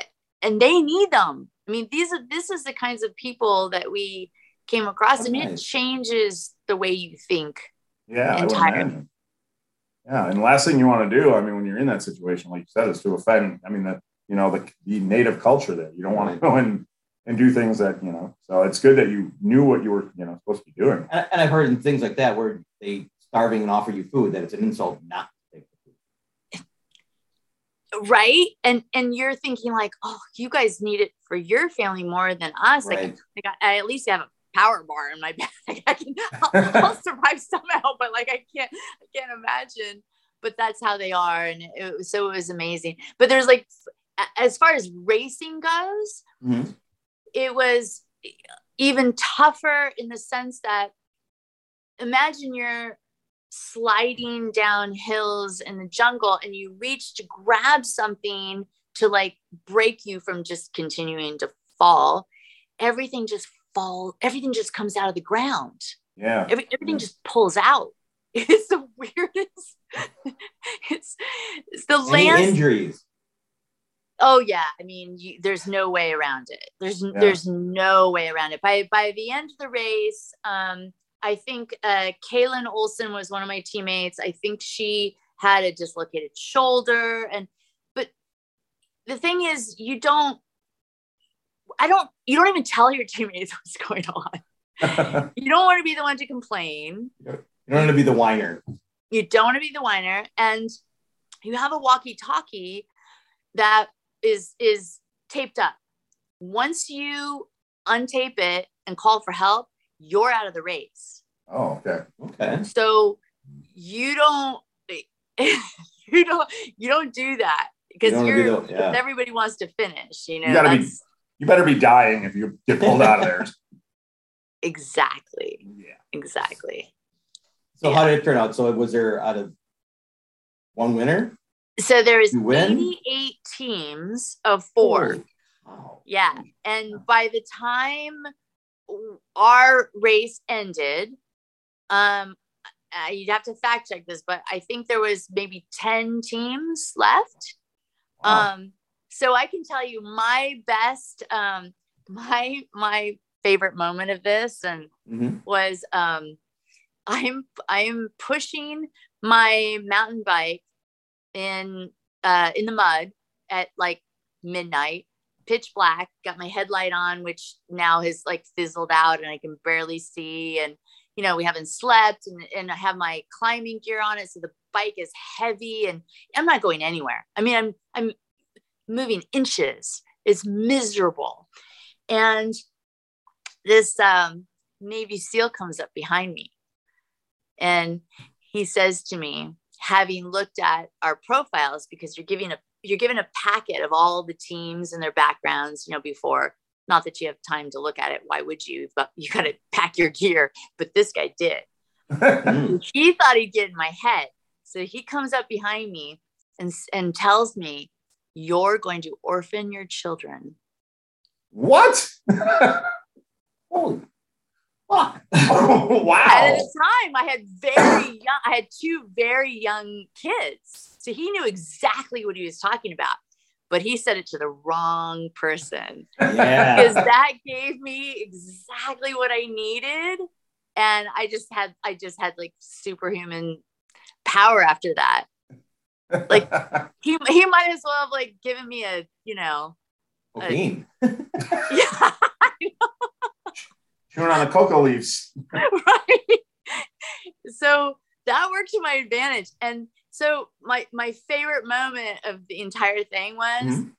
S3: and they need them i mean these are this is the kinds of people that we came across i mean it changes the way you think
S4: Yeah,
S3: Entirely.
S4: Yeah, and last thing you want to do, I mean, when you're in that situation, like you said, is to offend. I mean, that you know the, the native culture there. You don't want to go and and do things that you know. So it's good that you knew what you were you know supposed to be doing.
S2: And, and I've heard in things like that where they starving and offer you food that it's an insult not to take the food.
S3: right and and you're thinking like oh you guys need it for your family more than us like,
S2: Right.
S3: like I, I at least have a power bar in my bag i can I'll, I'll survive somehow but like i can't i can't imagine but that's how they are and it was so it was amazing but there's like as far as racing goes
S2: Mhm.
S3: It was even tougher in the sense that imagine you're sliding down hills in the jungle and you reach to grab something to like break you from just continuing to fall. Everything just fall everything just comes out of the ground.
S4: Yeah,
S3: Every, everything just pulls out. It's the weirdest it's, it's the
S2: Any
S3: land
S2: injuries?
S3: Oh yeah, I mean, you, there's no way around it. There's
S4: Yeah.
S3: there's no way around it. By by the end of the race, um, I think uh, Kaylin Olson was one of my teammates. I think she had a dislocated shoulder, and but the thing is, you don't. I don't. You don't even tell your teammates what's going on. You don't want to be the one to complain.
S2: You don't want to be the whiner.
S3: you don't want to be the whiner and you have a walkie talkie that is is taped up once you untape it and call for help you're out of the race
S4: oh, okay.
S2: Okay.
S3: so you don't you don't you don't do that because
S2: You don't wanna be
S3: you're
S2: the- yeah.
S3: everybody wants to finish you know
S4: You gotta be- You better be dying if you get pulled out of there.
S3: exactly
S4: Yeah.
S3: exactly
S2: So
S3: Yeah.
S2: how did it turn out? So was there out of one winner?
S3: So there's
S2: You
S3: 88 teams of four.
S2: Holy cow.
S3: Yeah. And by the time our race ended, um, uh, you'd have to fact check this, but I think there was maybe 10 teams left.
S2: Wow.
S3: Um, so I can tell you my best, um, my, my favorite moment of this and
S2: Mhm.
S3: was, um, I'm, I'm pushing my mountain bike in, uh, in the mud at like midnight pitch black, got my headlight on, which now has like fizzled out and I can barely see. And, you know, we haven't slept and, and I have my climbing gear on it. So the bike is heavy and I'm not going anywhere. I mean, I'm, I'm moving inches. It's miserable. And this um, Navy SEAL comes up behind me and he says to me, having looked at our profiles, because you're giving a you're given a packet of all the teams and their backgrounds, you know, before. Not that you have time to look at it. Why would you? But you got to pack your gear. But this guy did.
S2: Mm.
S3: He thought he'd get in my head. So he comes up behind me and, and tells me, You're going to orphan your children.
S4: what?
S2: Holy fuck.
S4: oh,
S3: And
S4: wow.
S3: at the time, I had very young, I had two very young kids. So he knew exactly what he was talking about. But he said it to the wrong person. because
S2: Yeah.
S3: that gave me exactly what I needed. And I just had, I just had like superhuman power after that. like- He, he might as well have like given me a, you know,
S2: Cocaine.
S3: yeah,
S4: Chewing on the cocoa leaves.
S3: right. So that worked to my advantage. And so my, my favorite moment of the entire thing was,
S2: Mhm.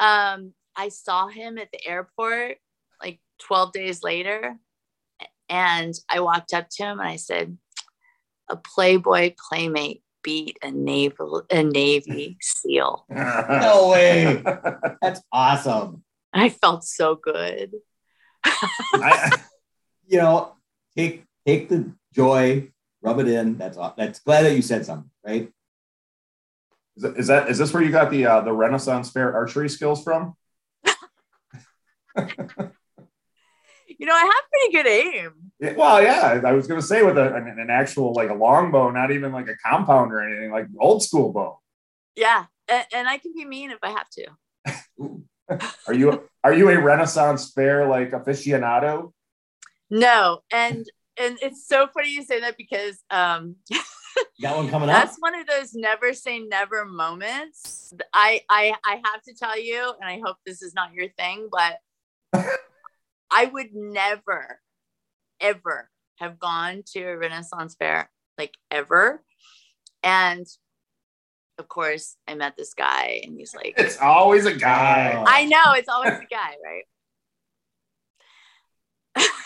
S3: um, I saw him at the airport like 12 days later. And I walked up to him and I said, a Playboy playmate beat a naval a Navy SEAL.
S2: No way. That's awesome.
S3: I felt so good.
S4: I,
S2: You know, take take the joy, rub it in. That's aw- that's glad that you said something, right?
S4: is, that- is that is this where you got the uh, the Renaissance Fair archery skills from?
S3: You know, I have pretty good aim.
S4: Yeah, well, yeah, I was gonna say with a, an, an actual like a long bow, not even like a compound or anything, like old school bow.
S3: Yeah. And, and I can be mean if I have to.
S4: Are you are you a Renaissance Fair like aficionado?
S3: No. And and it's so funny you say that because um
S2: got one coming up?
S3: that's one of those never say never moments. I I I have to tell you, and I hope this is not your thing, but I would never, ever have gone to a Renaissance fair, like ever. And of course, I met this guy, and he's like,
S4: It's always a guy.
S2: Oh.
S3: I know it's always a guy, right?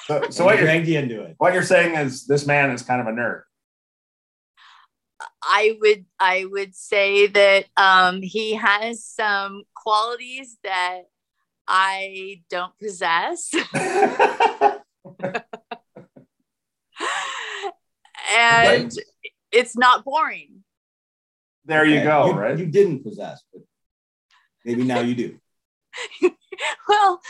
S4: So, so
S2: So
S4: what
S2: what
S4: you're
S2: dragged you into it?
S4: what you're saying is this man is kind of a nerd.
S3: I would I would say that um, he has some qualities that I don't possess, and it's not boring.
S4: There you
S2: Okay.
S4: go, right?
S2: You didn't possess, but maybe now you do.
S3: Well,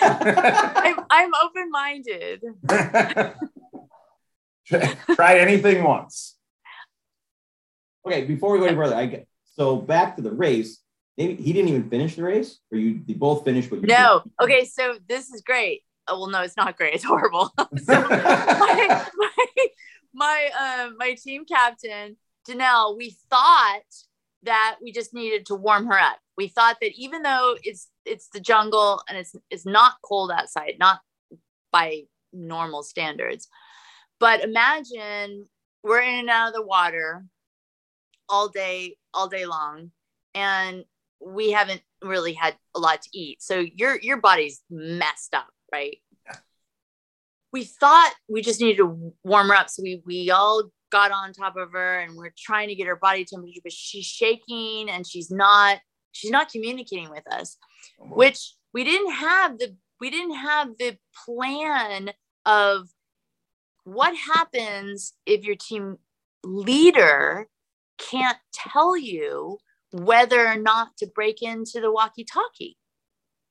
S3: I'm I'm open minded.
S4: Try anything once.
S2: Okay, before we go any further, I get so back to the race. Maybe he didn't even finish the race, or you they both finished, but you
S3: No,
S2: didn't?
S3: okay, so this is great. Oh, well, no, it's not great. It's horrible. so my my my, uh, my team captain Danelle, we thought that we just needed to warm her up. We thought that even though it's it's the jungle and it's it's not cold outside, not by normal standards, but imagine we're in and out of the water all day all day long, and we haven't really had a lot to eat. So your your body's messed up, right? We thought we just needed to warm her up. So we we all got on top of her and we're trying to get her body temperature, but she's shaking and she's not she's not communicating with us, oh. which we didn't have the we didn't have the plan of what happens if your team leader can't tell you whether or not to break into the walkie talkie.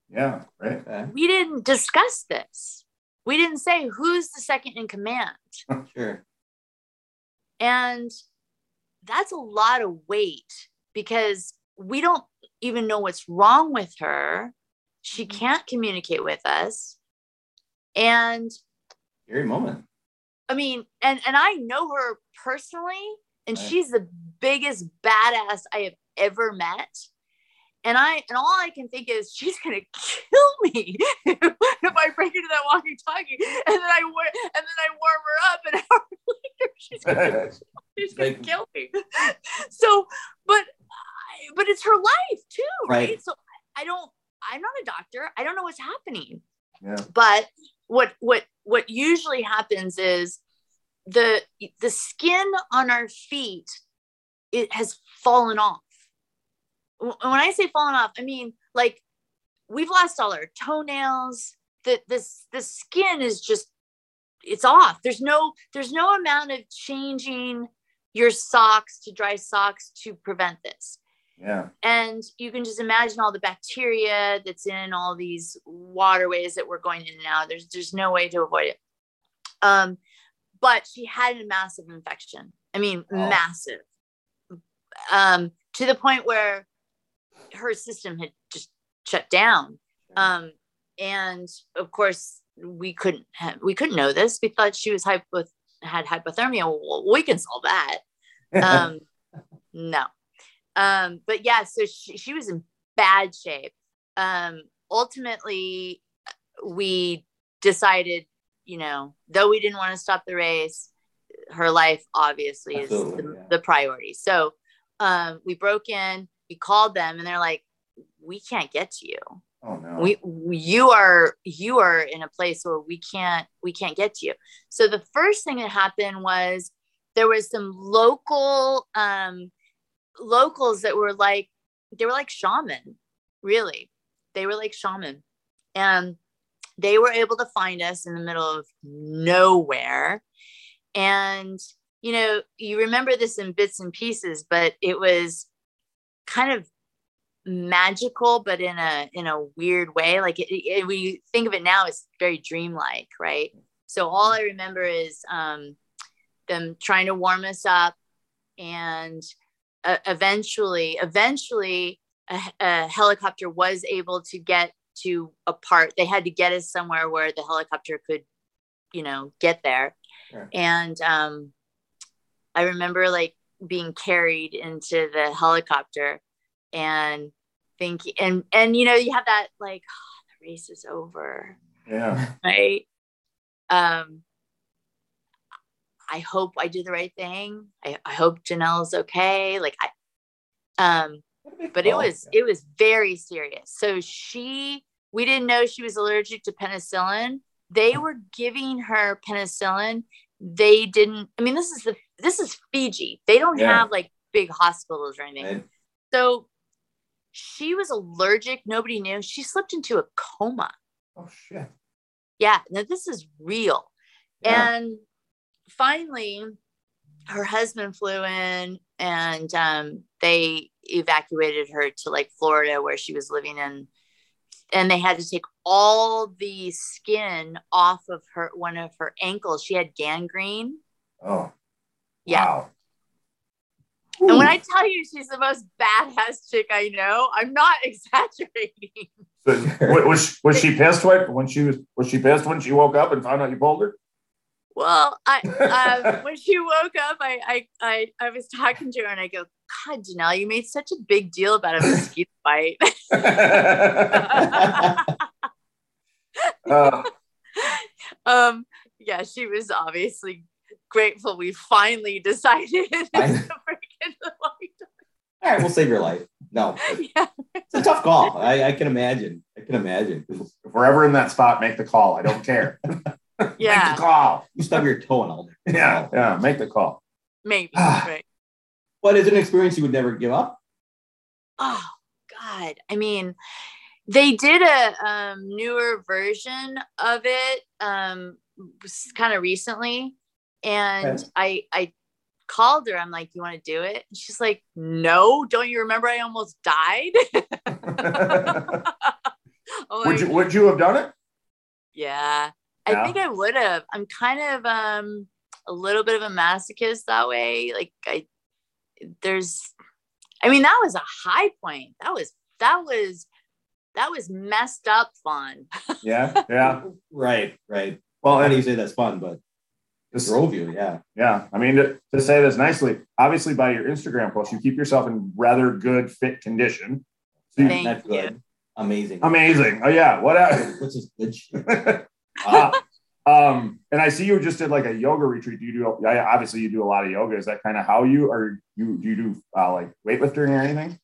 S4: Yeah, right.
S3: We didn't discuss this. We didn't say who's the second in command.
S2: Sure.
S3: And that's a lot of weight because we don't even know what's wrong with her. She mm-hmm. can't communicate with us. And
S2: Scary moment.
S3: I mean, and and I know her personally, and
S2: Right.
S3: she's the biggest badass I have ever met. And I and all I can think is she's gonna kill me if I break into that walkie-talkie, and then I and then I warm her up, and an hour later she's gonna, she's gonna kill me. So, but but it's her life too, right?
S2: Right.
S3: So I don't. I'm not a doctor. I don't know what's happening
S4: Yeah.
S3: but what what what usually happens is the the skin on our feet it has fallen off when i say fallen off i mean like we've lost all our toenails. The this the skin is just it's off. There's no there's no amount of changing your socks to dry socks to prevent this.
S4: Yeah.
S3: and you can just imagine all the bacteria that's in all these waterways that we're going in and out. There's there's no way to avoid it. Um but she had a massive infection. I mean
S4: Oh.
S3: massive. Um to the point where her system had just shut down. Um and of course we couldn't have, we couldn't know this we thought she was hypo had hypothermia. Well, we can solve that. Um no. Um but yeah so she, she was in bad shape. Um ultimately we decided you know though we didn't want to stop the race her life obviously is the,
S2: yeah.
S3: the priority. So um we broke in we called them and they're like we can't get to you.
S4: Oh no.
S3: we you are you are in a place where we can't we can't get to you. So the first thing that happened was there was some local um locals that were like they were like shaman really. They were like shaman. And they were able to find us in the middle of nowhere. And you know you remember this in bits and pieces but it was kind of magical but in a in a weird way. Like it, it, when you think of it now it's very dreamlike right? So all i remember is um them trying to warm us up and uh, eventually eventually a, a helicopter was able to get to a part. They had to get us somewhere where the helicopter could you know get there.
S2: Sure.
S3: and um i remember like being carried into the helicopter and thinking and and you know you have that like "Oh, the race is over.
S4: Yeah.
S3: right? Um i hope i did the right thing. I, I hope janelle's okay. Like i um
S2: What a big
S3: but it was it was very serious. So she we didn't know she was allergic to penicillin. They were giving her penicillin. They didn't i mean this is the this is fiji they don't
S4: Yeah.
S3: have like big hospitals or anything
S2: Right.
S3: so she was allergic nobody knew she slipped into a coma
S4: Oh shit.
S3: yeah now this is real
S4: Yeah.
S3: and finally her husband flew in and um, they evacuated her to like florida where she was living in and they had to take all the skin off of her one of her ankles she had gangrene
S4: Oh.
S3: Yeah
S4: Wow.
S3: and when i tell you she's the most badass chick i know i'm not exaggerating
S4: So, was she, was she pissed when when she was was she pissed when she woke up and found out you pulled her?
S3: Well, I um, when she woke up, I, I I I was talking to her and I go, God, Janelle, you made such a big deal about a mosquito bite.
S4: Uh,
S3: um, yeah, she was obviously grateful we finally decided to
S2: I-
S3: the walkie-talkie.
S2: All right, we'll save your life. No,
S3: Yeah.
S2: it's a tough call. I, I can imagine. I can imagine.
S4: if we're ever in that spot, make the call. I don't care. Make
S3: Yeah,
S4: the call.
S2: You stub your toe and all that.
S4: Yeah, yeah, make the call.
S3: maybe.
S4: Ah.
S3: right.
S2: But it's an experience you would never give up.
S3: Oh God. I mean, they did a um, newer version of it um, kind of recently, and
S2: Okay.
S3: I I called her. I'm like, "You want to do it?" And she's like, "No, don't you remember I almost died?" Oh
S4: would you would you have done it?
S3: Yeah. I
S4: Yeah.
S3: think I would have. I'm kind of um a little bit of a masochist that way. Like I there's I mean that was a high point. That was that was that was messed up fun.
S4: Yeah, yeah.
S2: Right, right.
S4: Well,
S2: do you say that's fun? But
S4: this-
S2: drove you, yeah.
S4: yeah, I mean to, to say this nicely, obviously by your Instagram post, you keep yourself in rather good fit condition. So you-
S3: Thank
S2: That's
S3: you.
S2: good. Amazing.
S4: amazing. Oh yeah, what? else?
S2: What's this good shit?
S4: Ah, um, and I see you just did like a yoga retreat. Do you do? Yeah, obviously you do a lot of yoga. Is that kind of how you or you do you do uh, like weightlifting or anything?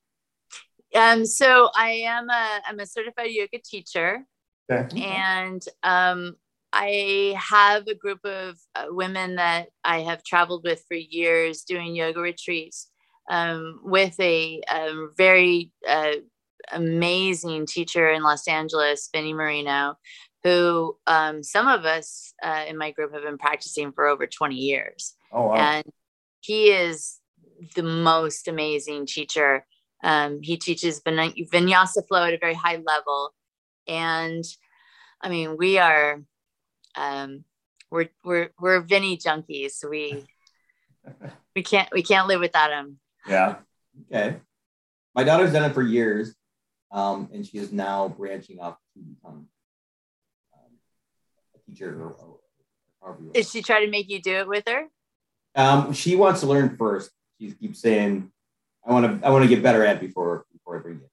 S3: Um so I am a I'm a certified yoga teacher
S4: Okay.
S3: and um I have a group of uh, women that I have traveled with for years doing yoga retreats um, with a, um very uh, amazing teacher in Los Angeles, Vinnie Marino, who um, some of us uh, in my group have been practicing for over 20 years.
S4: Oh wow.
S3: And he is the most amazing teacher. Um, he teaches viny- vinyasa flow at a very high level. And I mean, we are, um, we're, we're, we're Vinnie junkies. So we, we can't, we can't live without him.
S4: yeah.
S2: Okay. My daughter's done it for years, um, and she is now branching off to become um, a teacher. Or, or, you-
S3: she trying to make you do it with her?
S2: um, she wants to learn first. She keeps saying, "I want to. I want to get better at it before before I bring it.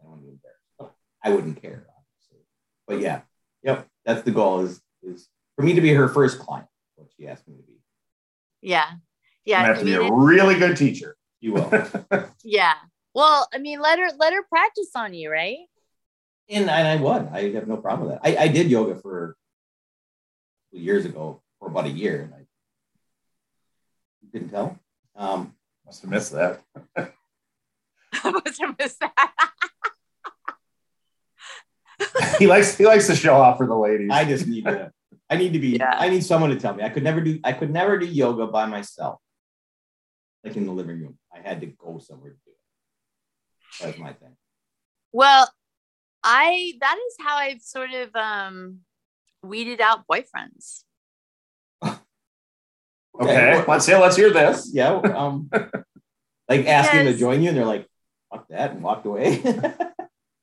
S2: I don't want to be embarrassed. I wouldn't care, obviously. But yeah, yep. That's the goal. Is is for me to be her first client. What she asked me to be.
S3: Yeah.
S4: You
S3: Yeah.
S4: have
S3: I
S4: to be a really good teacher.
S2: You will.
S3: yeah. Well, I mean, let her, let her practice on you, right?
S2: And, and I would. I have no problem with that. I, I did yoga for years ago, for about a year, and I you couldn't tell. Um,
S4: Must have missed that.
S3: I must have missed that.
S4: he likes he likes to show off for the ladies.
S2: I just need to. I need to be.
S3: Yeah.
S2: I need someone to tell me. I could never do. I could never do yoga by myself, like in the living room. I had to go somewhere to do it. That's my thing.
S3: Well, I that is how I've sort of um weeded out boyfriends.
S4: okay,
S2: well,
S4: let's hear let's hear this.
S2: yeah. Um, like asking to join you, and they're like, "Fuck that," and walked away.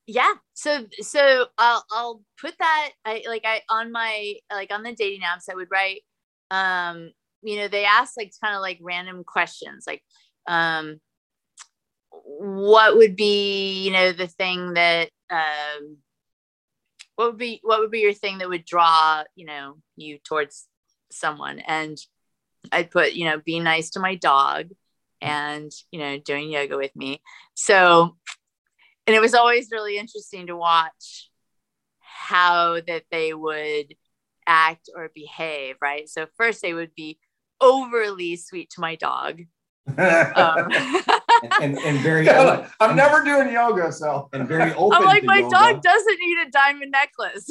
S3: Yeah. So so I'll I'll put that I like I on my like on the dating apps I would write um you know they ask like kind of like random questions like um what would be you know the thing that um what would be what would be your thing that would draw you know you towards someone and i'd put you know be nice to my dog and you know doing yoga with me so and it was always really interesting to watch how that they would act or behave right so first they would be overly sweet to my dog um,
S2: and, and, and very.
S4: Yeah, I'm never doing yoga, so
S2: And very open.
S3: I'm like, my
S2: yoga.
S3: dog doesn't need a diamond necklace.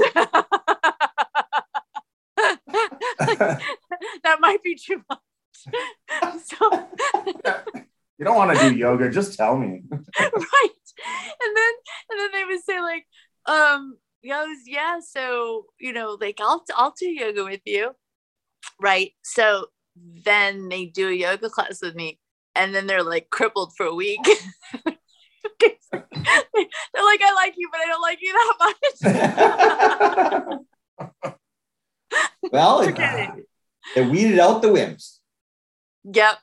S3: that might be too much. so,
S4: you don't want to do yoga. Just tell me.
S3: right. And then, and then they would say like, um, yeah, yeah. So, you know, like I'll, I'll do yoga with you. Right. So then they do a yoga class with me and then they're like crippled for a week. they're like, I like you, but I don't like you that much.
S2: well, it,
S3: Forget
S2: it weeded out the wimps
S3: yep.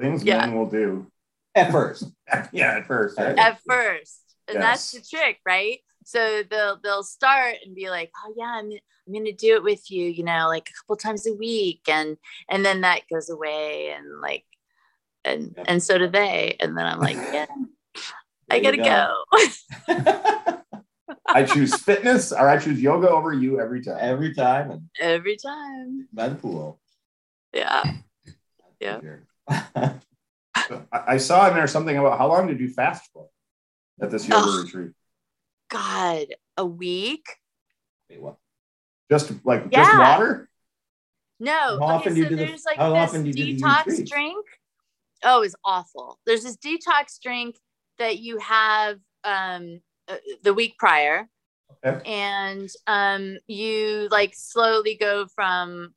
S4: Things
S3: Yeah.
S4: men will do.
S2: At first.
S4: yeah, at first. right?
S3: at first and that's the trick right so they'll they'll start and be like oh yeah i'm, I'm gonna do it with you you know like a couple times a week and and then that goes away and like and
S2: Yep.
S3: and so do they and then i'm like yeah i gotta go,
S4: I choose fitness or I choose yoga over you every time.
S2: Every time and
S3: every time
S2: by the pool.
S3: yeah Yeah.
S2: Sure.
S4: I, I saw in there something about how long did you fast for at this yoga
S3: Ugh.
S4: retreat?
S3: god a week
S2: Wait, what?
S4: Just like just water?
S3: No.
S2: How
S3: okay,
S2: often do you
S3: so
S2: do the-
S3: there's like
S2: how
S3: this
S2: often do you do the
S3: detox
S2: retreats?
S3: drink. Oh, it's awful. There's this detox drink that you have um uh, the week prior.
S4: Okay.
S3: And um you like slowly go from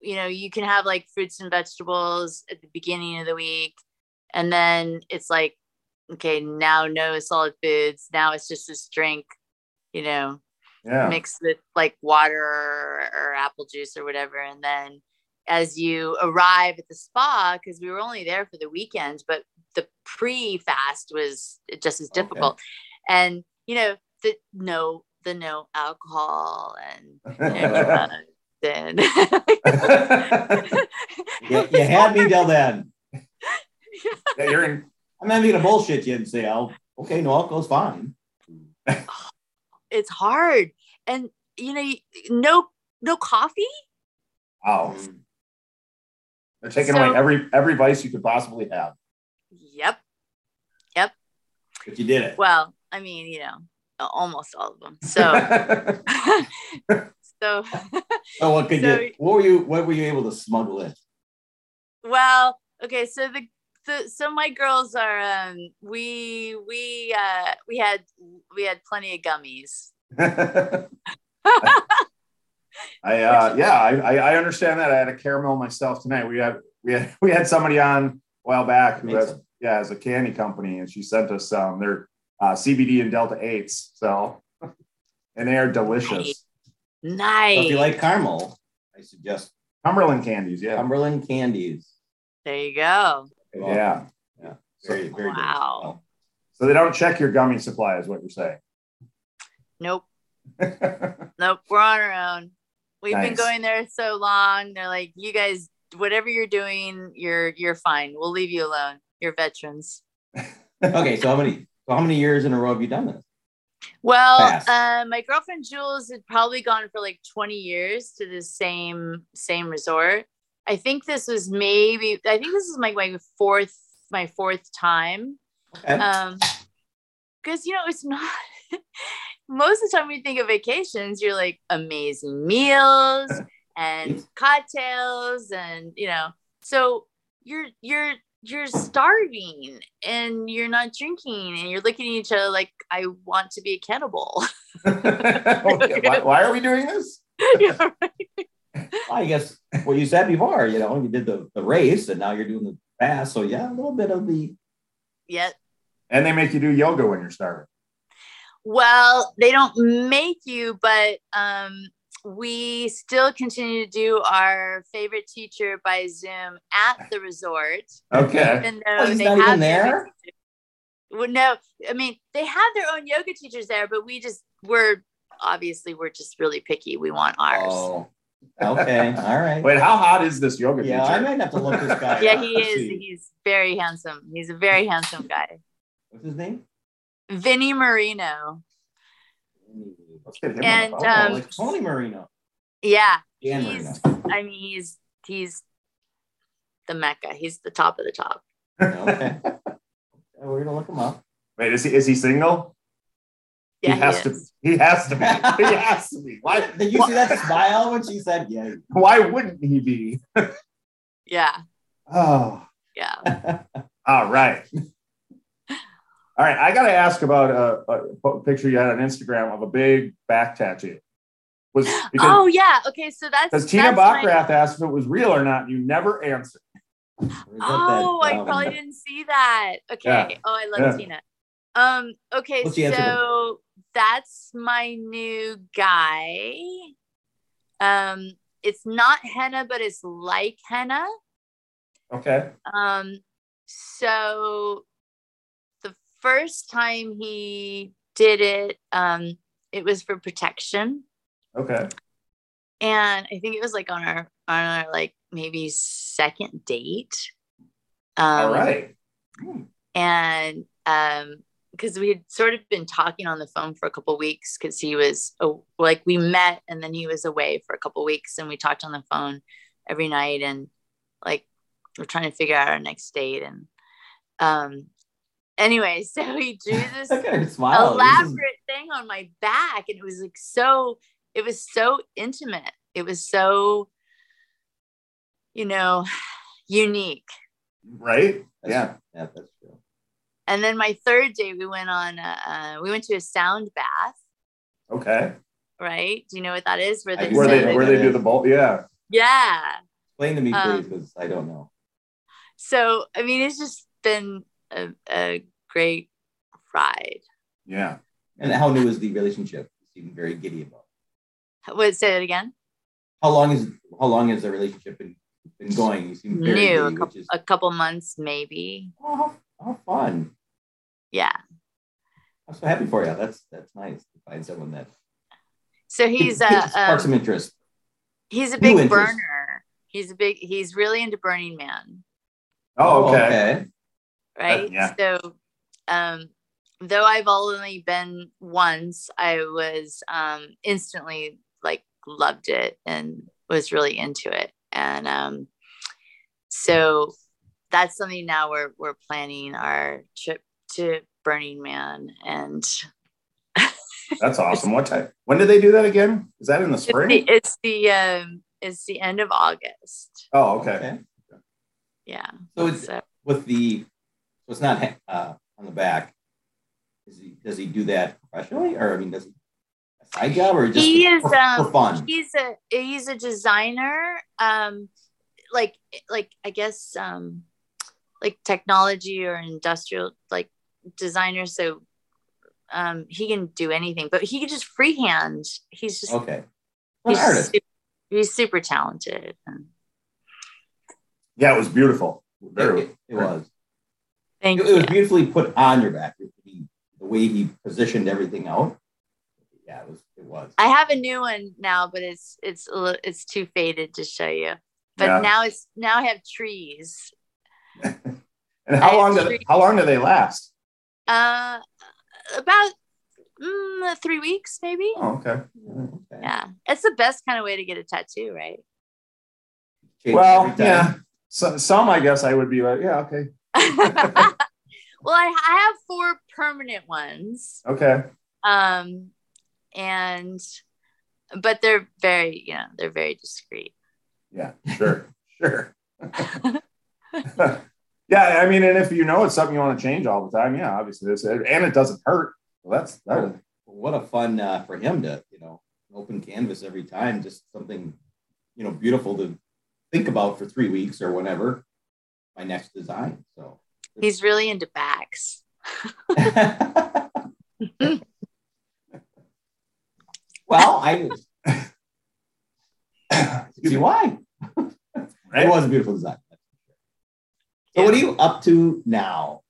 S3: you know, you can have like fruits and vegetables at the beginning of the week and then it's like okay, now no solid foods. Now it's just this drink, you know,
S4: Yeah.
S3: mixed with like water or, or apple juice or whatever. And then as you arrive at the spa, because we were only there for the weekend, but the pre fast was just as
S4: Okay.
S3: difficult. And, you know, the no, the no alcohol and, you know, drugs and
S2: You, you had me till then.
S4: Yeah, you're in.
S2: I'm not gonna bullshit you and say, "Oh, okay, no alcohol's fine."
S3: it's hard. And, you know, no, no coffee.
S4: Wow. Mm. They're taking
S3: So-
S4: away every every vice you could possibly have.
S3: Yep, yep.
S2: But you did it.
S3: Well, I mean, you know, almost all of them. So, so
S2: So what could
S3: So-
S2: you? What were you? What were you able to smuggle in?
S3: well, okay. So the, the, so my girls are, um, we, we, uh, we had, we had plenty of gummies.
S4: I uh, yeah, I, I understand that. I had a caramel myself tonight. We had we had we had somebody on a while back who has yeah has a candy company, and she sent us um their uh, CBD and Delta eights. So, and they are delicious.
S3: Nice.
S2: So if you like caramel, I suggest
S4: Cumberland candies, yeah,
S2: Cumberland candies.
S3: there you go.
S4: yeah.
S2: yeah, very, very
S3: Wow.
S2: good.
S4: So they don't check your gummy supply, is what you're saying.
S3: Nope. Nope. We're on our own. We've been going there so long. They're like, you guys, whatever you're doing, you're, you're fine. We'll leave you alone. You're veterans.
S2: Okay, so how many? So how many years in a row have you done this?
S3: Well, uh, my girlfriend Jules had probably gone for like 20 years to the same same resort. I think this was maybe I think this is my my fourth my fourth time.
S2: Okay.
S3: Um because you know it's not most of the time when you think of vacations, you're like amazing meals and cocktails and you know so you're you're you're starving and you're not drinking and you're looking at each other like I want to be a cannibal.
S4: Why, why are we doing this?
S3: Yeah,
S2: I guess what you said before, you know, you did the, the race and now you're doing the fast. So yeah, a little bit of the
S3: yeah.
S4: And they make you do yoga when you're starving.
S3: Well, they don't make you, but um, we still continue to do our favorite teacher by Zoom at the resort.
S4: Okay.
S3: Even though
S2: Oh,
S3: they
S2: not
S3: have
S2: even there?
S3: Well, no, I mean they have their own yoga teachers there, but we just we're obviously we're just really picky. We want ours.
S2: Oh, okay, all right.
S4: Wait, how hot is this yoga
S2: yeah, I might have to look this guy.
S3: yeah, he is. He's very handsome. He's a very handsome guy.
S2: What's his name?
S3: Vinnie Marino.
S4: Let's get him
S3: And,
S4: on the
S3: um,
S2: like Tony Marino.
S3: Yeah,
S2: Dan
S3: he's.
S2: Marino.
S3: I mean, he's he's the mecca. He's the top of the top.
S2: Okay. We're gonna look him up.
S4: Wait, is he is he single?
S3: Yeah,
S4: he has
S3: he
S4: to.
S3: is.
S4: He has to be. He has to be. Why?
S2: Did you see that smile when she said, "Yeah"?
S4: Why wouldn't he be?
S3: Yeah,
S4: Oh,
S3: yeah.
S4: all right. All right, I got to ask about a, a picture you had on Instagram of a big back tattoo. Was because
S3: oh yeah. Okay, so that's
S4: because Tina
S3: that's my-
S4: asked if it was real or not. You never answered.
S2: Or is that
S3: Oh, I
S2: um,
S3: probably didn't see that. Okay.
S4: Yeah.
S3: Oh, I love
S4: Yeah.
S3: Tina. Um. Okay,
S2: What's the answer then?
S3: so that's my new guy. Um. It's not henna, but it's like henna.
S4: Okay.
S3: Um, so the first time he did it, um, it was for protection.
S4: Okay.
S3: And I think it was like on our on our like maybe second date. Um
S4: All right.
S3: and um because we had sort of been talking on the phone for a couple weeks because he was like we met and then he was away for a couple weeks and we talked on the phone every night and like we're trying to figure out our next date and um anyway so he drew this
S2: Look at smile. This is-
S3: elaborate thing on my back and it was like so it was so intimate it was so you know, unique.
S4: Right?
S2: That's,
S4: yeah.
S2: Yeah, that's true.
S3: And then my third day, we went on. Uh, we went to a sound bath.
S4: Okay.
S3: Right? Do you know what that is? Where they
S2: do
S4: Where
S2: know
S4: they where
S2: that
S4: they do the bolt? Yeah.
S3: yeah.
S2: Explain to me,
S3: Um,
S2: please, because I don't know.
S3: So I mean, it's just been a, a great ride.
S4: Yeah.
S2: And how new is the relationship? You seem very giddy about. it.
S3: Would say it again?
S2: How long is how long has the relationship been been going? You seem very
S3: New, a couple,
S2: is
S3: a couple months maybe.
S2: oh, how, how fun.
S3: Yeah.
S2: I'm so happy for you. That's that's nice to find someone that
S3: So he's a
S2: sparks
S3: um,
S2: some interest.
S3: he's a big burner. He's a big. He's really into Burning Man.
S4: Oh, okay.
S3: Right?
S4: yeah.
S3: So, um, though I've only been once, I was um, instantly like loved it and was really into it, and um, so that's something now we're we're planning our trip to Burning Man, and
S4: That's awesome. What time? When did they do that again? Is that in the
S3: it's
S4: spring?
S3: the it's the, um, it's the end of August.
S4: Oh, okay.
S2: Okay.
S3: Yeah.
S2: So it's
S3: So
S2: with the so it's not uh, on the back. Is he does he do that professionally, or I mean, does he a side job or just
S3: he
S2: for,
S3: is
S2: for,
S3: um,
S2: for fun?
S3: he's a he's a designer um like like i guess um like technology or industrial like designer so um he can do anything but he can just freehand he's just
S2: Okay, an
S3: he's,
S2: artist.
S3: super, he's super talented
S4: Yeah, it was beautiful.
S2: It,
S4: Very,
S2: it- it was.
S3: Thank
S2: It, it was beautifully put on your back. He, the way he positioned everything out. Yeah, it was. It was.
S3: i have a new one now but it's it's a little, it's too faded to show you but
S4: Yeah.
S3: now it's now i have trees
S4: And
S3: I
S4: how long do
S3: agree.
S4: how long do they last?
S3: uh about mm, three weeks maybe
S4: Oh, okay.
S2: Okay.
S3: Yeah, it's the best kind of way to get a tattoo, right?
S4: Well, yeah. So, some I guess I would be like, yeah, okay,
S3: well, I, I have four permanent ones,
S4: okay.
S3: um, and but they're very, you know, they're very discreet.
S4: Yeah, sure, sure. yeah, I mean, and if you know it's something you want to change all the time, yeah, obviously this, and it doesn't hurt. Well, that's that.
S2: what a fun uh, for him to you know open canvas every time just something you know beautiful to think about for three weeks or whenever my next design so
S3: He's really into bags.
S2: well i see why it was a beautiful design so what are you up to now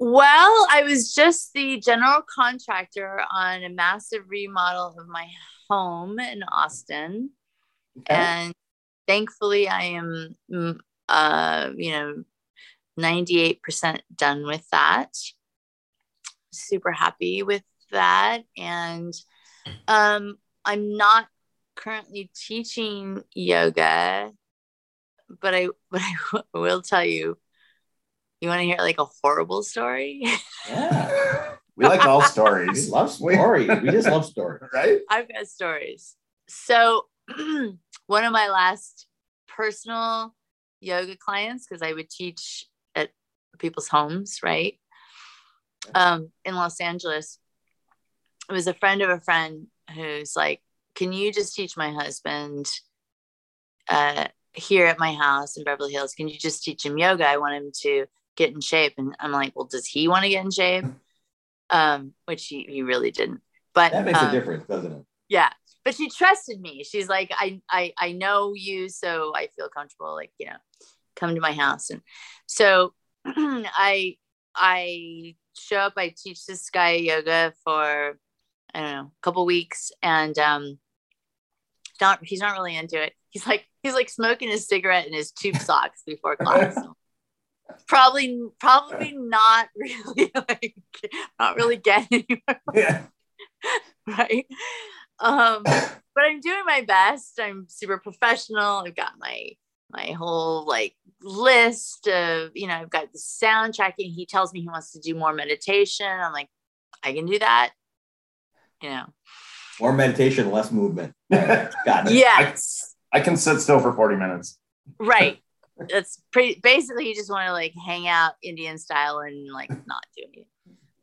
S3: Well, I was just the general contractor on a massive remodel of my home in Austin.
S2: Okay.
S3: and thankfully i am mm, uh you know 98% done with that. Super happy with that. And um i'm not currently teaching yoga but i but i w- will tell you you want to hear like a horrible story?
S2: Yeah.
S4: We like all
S2: we
S4: stories,
S2: love stories. We just love stories
S4: right?
S3: I've got stories. So, one of my last personal yoga clients, because I would teach at people's homes, right? Um, in Los Angeles, it was a friend of a friend who's like, Can you just teach my husband uh, here at my house in Beverly Hills? Can you just teach him yoga? I want him to get in shape. And I'm like, Well, does he want to get in shape? Um, which he, he really didn't. But
S2: that makes
S3: um,
S2: a difference doesn't it
S3: yeah but she trusted me. She's like I, I i know you so i feel comfortable like you know come to my house. And so i i show up i teach this guy yoga for i don't know a couple weeks. And um not he's not really into it. He's like he's like smoking his cigarette in his tube socks before class. Probably probably not really like not really getting anywhere.
S4: Yeah.
S3: right? Um, but I'm doing my best. I'm super professional. I've got my my whole like list of you know I've got the sound tracking. He tells me he wants to do more meditation. I'm like, I can do that. You know,
S2: more meditation less movement got it
S3: yes,
S4: I can sit still for 40 minutes.
S3: right that's pretty basically you just want to like hang out indian style and like not do anything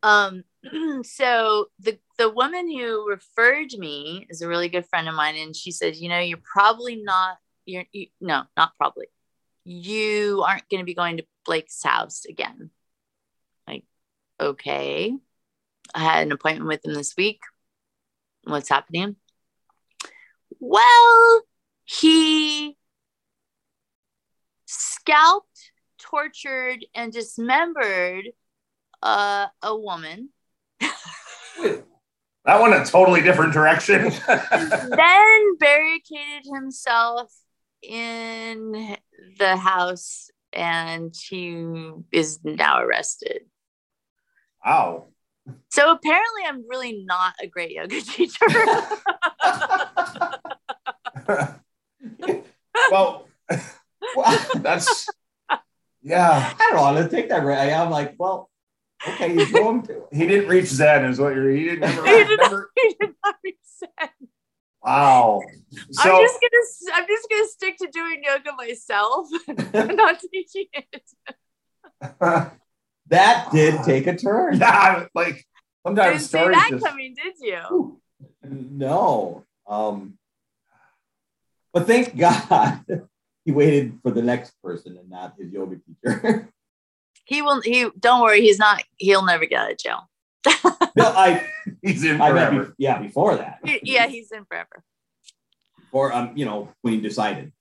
S3: um so the the woman who referred me is a really good friend of mine and she said you know you're probably not you're you, no not probably. You aren't going to be going to blake's house again. Like okay. I had an appointment with him this week. What's happening? Well he scalped, tortured, and dismembered uh, a woman.
S4: That went a totally different direction.
S3: then barricaded himself in the house and he is now arrested.
S4: wow.
S3: So apparently, I'm really not a great yoga teacher.
S4: well,
S2: Well,
S4: that's yeah.
S2: I don't want to take that right. I'm like, well, okay, he's going to.
S4: He didn't reach Zen, is what you're. He didn't never.
S3: He did not- he did not resent.
S4: wow. So
S3: I'm just gonna I'm just gonna stick to doing yoga myself, and not teaching it.
S2: That did take a turn.
S4: yeah, like sometimes
S3: Didn't see that
S4: just
S3: coming, did you?
S2: No. Um, but thank God he waited for the next person and not his yoga teacher.
S3: He will. He don't worry. He's not. He'll never get out of jail.
S2: no, I,
S4: he's in
S2: I meant,
S4: forever.
S2: be- yeah, before that.
S3: yeah, he's in forever.
S2: Or, um, you know, when he decided.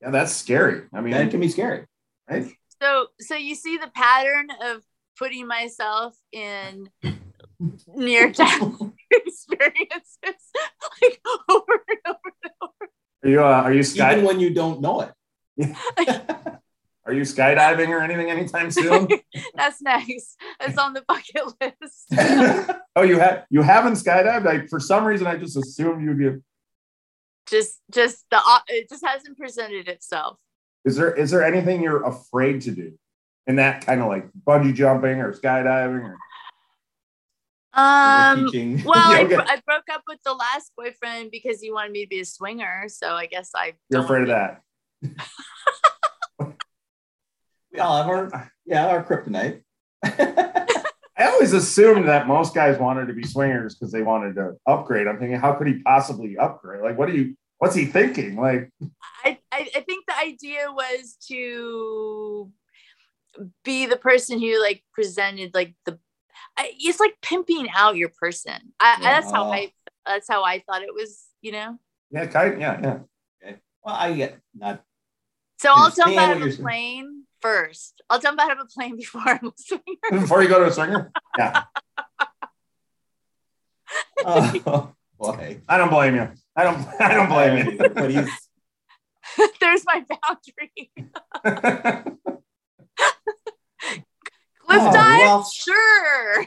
S4: Yeah, that's scary. I mean,
S2: That can be scary.
S4: right?
S3: So, so you see the pattern of putting myself in near death experiences, like over and over and over.
S4: Are you uh, are you
S2: Even when you don't know it.
S4: are you skydiving or anything anytime soon?
S3: That's next. It's on the bucket list.
S4: oh, you have you haven't skydived? Like for some reason, I just assumed you'd be.
S3: just, just the. It just hasn't presented itself.
S4: Is there is there anything you're afraid to do in that kind of like bungee jumping or skydiving? Or,
S3: Um. Well, I, bro- I broke up with the last boyfriend because he wanted me to be a swinger. So I guess I.
S4: you're afraid of that?
S2: We all have our, yeah, uh, our kryptonite.
S4: I always assumed that most guys wanted to be swingers because they wanted to upgrade. I'm thinking, how could he possibly upgrade? Like, what do you? What's he thinking? Like,
S3: I, I, I think the idea was to be the person who like presented like the I, it's like pimping out your person I, that's how i that's how i thought it was you know
S4: yeah, kind, yeah, yeah.
S2: Well, I get not.
S3: so i'll jump
S2: Understand
S3: out
S2: what
S3: of
S2: you're saying.
S3: plane first i'll jump out of a plane before i'm a swinger
S4: Before you go to a swinger, yeah, uh,
S2: Oh, boy.
S4: I don't blame you. I don't. I don't blame you.
S2: But he's,
S3: there's my boundary cliff
S2: Oh,
S3: dive
S2: well.
S3: sure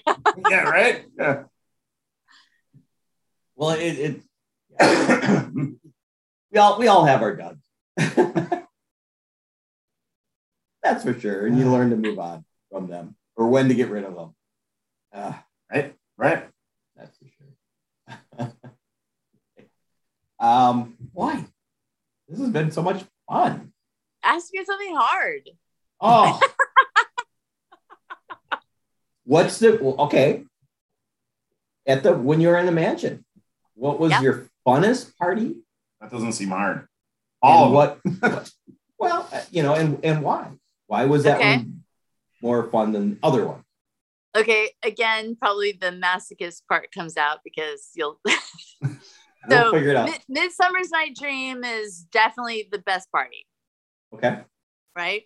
S4: yeah, right. Yeah.
S2: well, it, it we all we all have our guns. That's for sure. And you learn to move on from them or when to get rid of them. Uh,
S4: right, right.
S2: that's for sure. um, why? This has been so much fun.
S3: ask me something hard
S2: Oh. What's the okay? At the when you were in the mansion, what was
S3: Yep.
S2: your funnest party?
S4: That doesn't seem hard. All
S2: and
S4: of
S2: what, what- well, uh, you know, and and why? Why was that
S3: Okay.
S2: one more fun than other ones?
S3: okay again probably the masochist part comes out because you'll So,
S2: figure it out.
S3: Mid- Midsummer's Night Dream is definitely the best party,
S2: okay.
S3: right?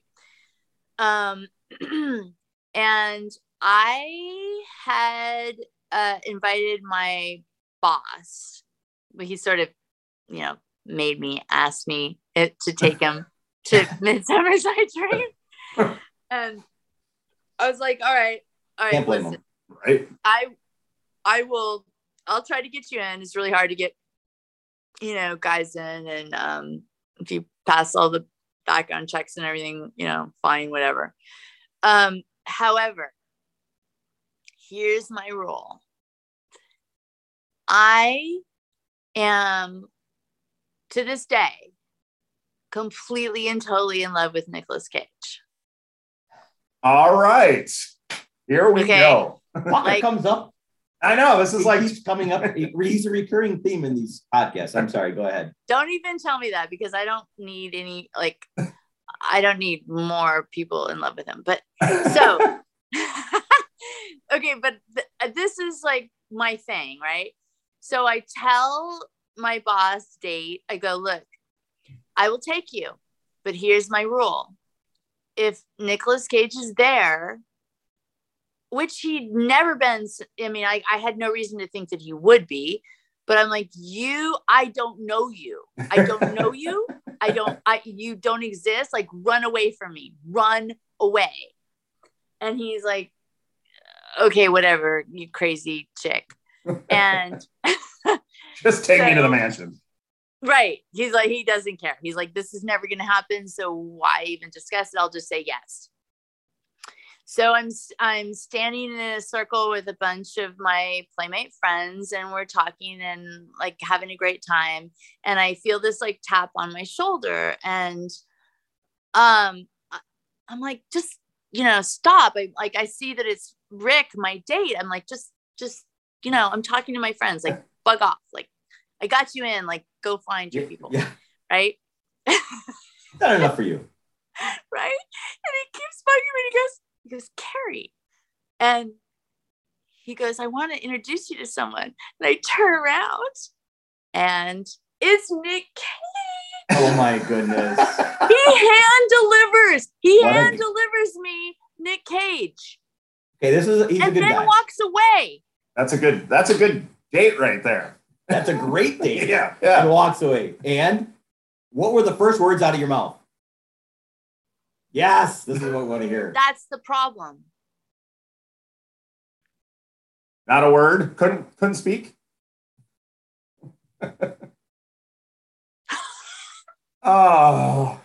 S3: Um, and I had uh, invited my boss. But he sort of, you know, made me ask me it, to take him to Midsummer's Night Dream, and I was like, "All right, all right,
S2: Can't blame
S3: listen,
S4: right.
S3: I I will I'll try to get you in. It's really hard to get, you know, guys in and um if you pass all the background checks and everything, you know, fine, whatever. Um, however, here's my rule. I am to this day completely and totally in love with Nicolas Cage.
S4: All right. Here we
S3: Okay.
S4: go.
S2: Walker
S3: Like-
S2: comes up.
S4: I know this is
S2: He
S4: like
S2: keeps coming up. He- He's a recurring theme in these podcasts. I'm sorry. Go ahead.
S3: Don't even tell me that because I don't need any like I don't need more people in love with him. But so okay, but th- this is like my thing, right? So I tell my boss date, I go, look, I will take you, but here's my rule. If Nicolas Cage is there, which he'd never been, I mean, I, I had no reason to think that he would be, but I'm like, you, I don't know you. I don't know you. I don't, I, you don't exist. Like, run away from me, run away. And he's like, okay, whatever, you crazy chick. And
S4: just take me to the mansion.
S3: Right, he's like, he doesn't care. He's like, this is never going to happen. So why even discuss it? I'll just say yes. So I'm I'm standing in a circle with a bunch of my playmate friends, and we're talking and like having a great time. And I feel this like tap on my shoulder, and um, I'm like, just you know, stop. I like I see that it's Rick, my date. I'm like, just just you know, I'm talking to my friends. Like, bug off. Like, I got you in. Like, go find your people.
S2: Yeah,
S3: Right.
S2: not enough for you.
S3: right? And he keeps bugging me. And he goes, he goes, Carrie. And he goes, I want to introduce you to someone. And I turn around and it's Nick Cage.
S2: Oh my goodness.
S3: He hand delivers. He
S2: What a-
S3: hand delivers me Nick Cage.
S2: Okay, this is he's a
S3: and
S2: good
S3: then
S2: guy.
S3: walks away.
S4: That's a good. That's a good date right there.
S2: That's a great date.
S4: Yeah,
S2: And
S4: yeah.
S2: walks away. And what were the first words out of your mouth? Yes, this is what we want to hear.
S3: That's the problem.
S4: Not a word. Couldn't couldn't speak. oh,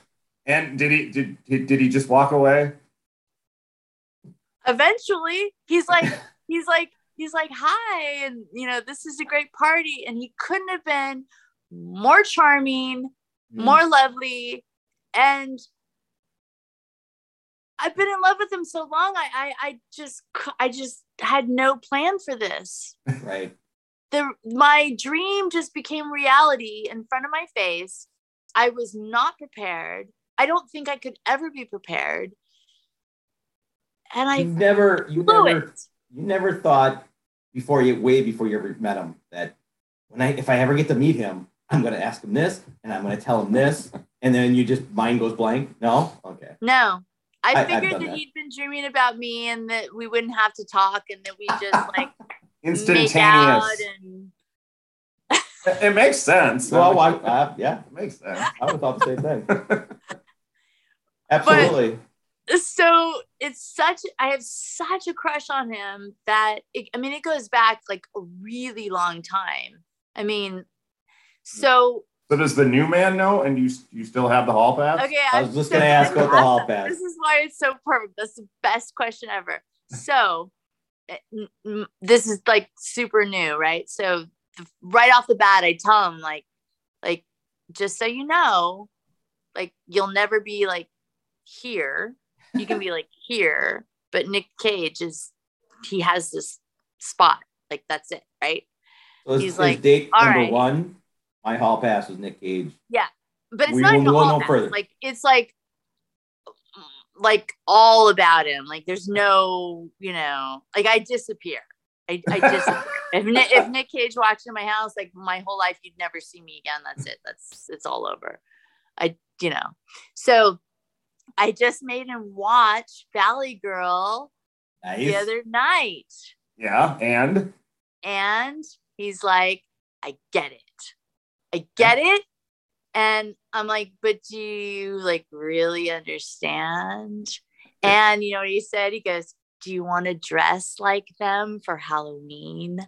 S4: and did he did he, did he just walk away?
S3: Eventually, he's like, he's like, he's like, hi, and you know, this is a great party. And he couldn't have been more charming,
S2: Mm.
S3: more lovely and i've been in love with him so long i i, I just i just had no plan for this
S2: right.
S3: the my dream just became reality in front of my face i was not prepared i don't think i could ever be prepared and i
S2: You never, you never,
S3: it
S2: you never thought before you, way before you ever met him, that when I, if I ever get to meet him, I'm going to ask him this, and I'm going to tell him this, and then you just mind goes blank. No, okay.
S3: no I,
S2: I- I've
S3: figured that
S2: that.
S3: he'd been dreaming about me and that we wouldn't have to talk and that we just like
S4: Instantaneous.
S3: out and
S4: It makes sense.
S2: Well, I, uh, yeah,
S4: it makes sense.
S2: I would have thought the same thing. Absolutely.
S3: So it's such i have such a crush on him that it, i mean it goes back like a really long time i mean so
S4: So does the new man know? And you you still have the hall pass?
S3: okay
S2: I
S3: I'm
S2: was just
S3: so-
S2: gonna ask about the hall pass.
S3: this is why it's so perfect that's the best question ever so eh, n- n- this is like super new right so the, right off the bat i tell him like like just so you know like you'll never be like here you can be like here but nick cage is he has this spot. Like that's it right?
S2: So
S3: he's like,
S2: date
S3: "All
S2: number
S3: right."
S2: one, my hall pass was Nick Cage.
S3: Yeah, but it's
S2: We
S3: not
S2: will no further.
S3: like it's like like all about him. Like there's no you know like i disappear. I, I disappear. If, Nick, if nick cage walked in my house like my whole life you'd never see me again. That's it. That's it's all over. I you know. So i just made him watch valley girl
S2: Nice.
S3: the other night.
S4: Yeah. And?
S3: And he's like i get it. I get it. And i'm like but do you like really understand? And you know what he said? He goes do you want to dress like them for halloween?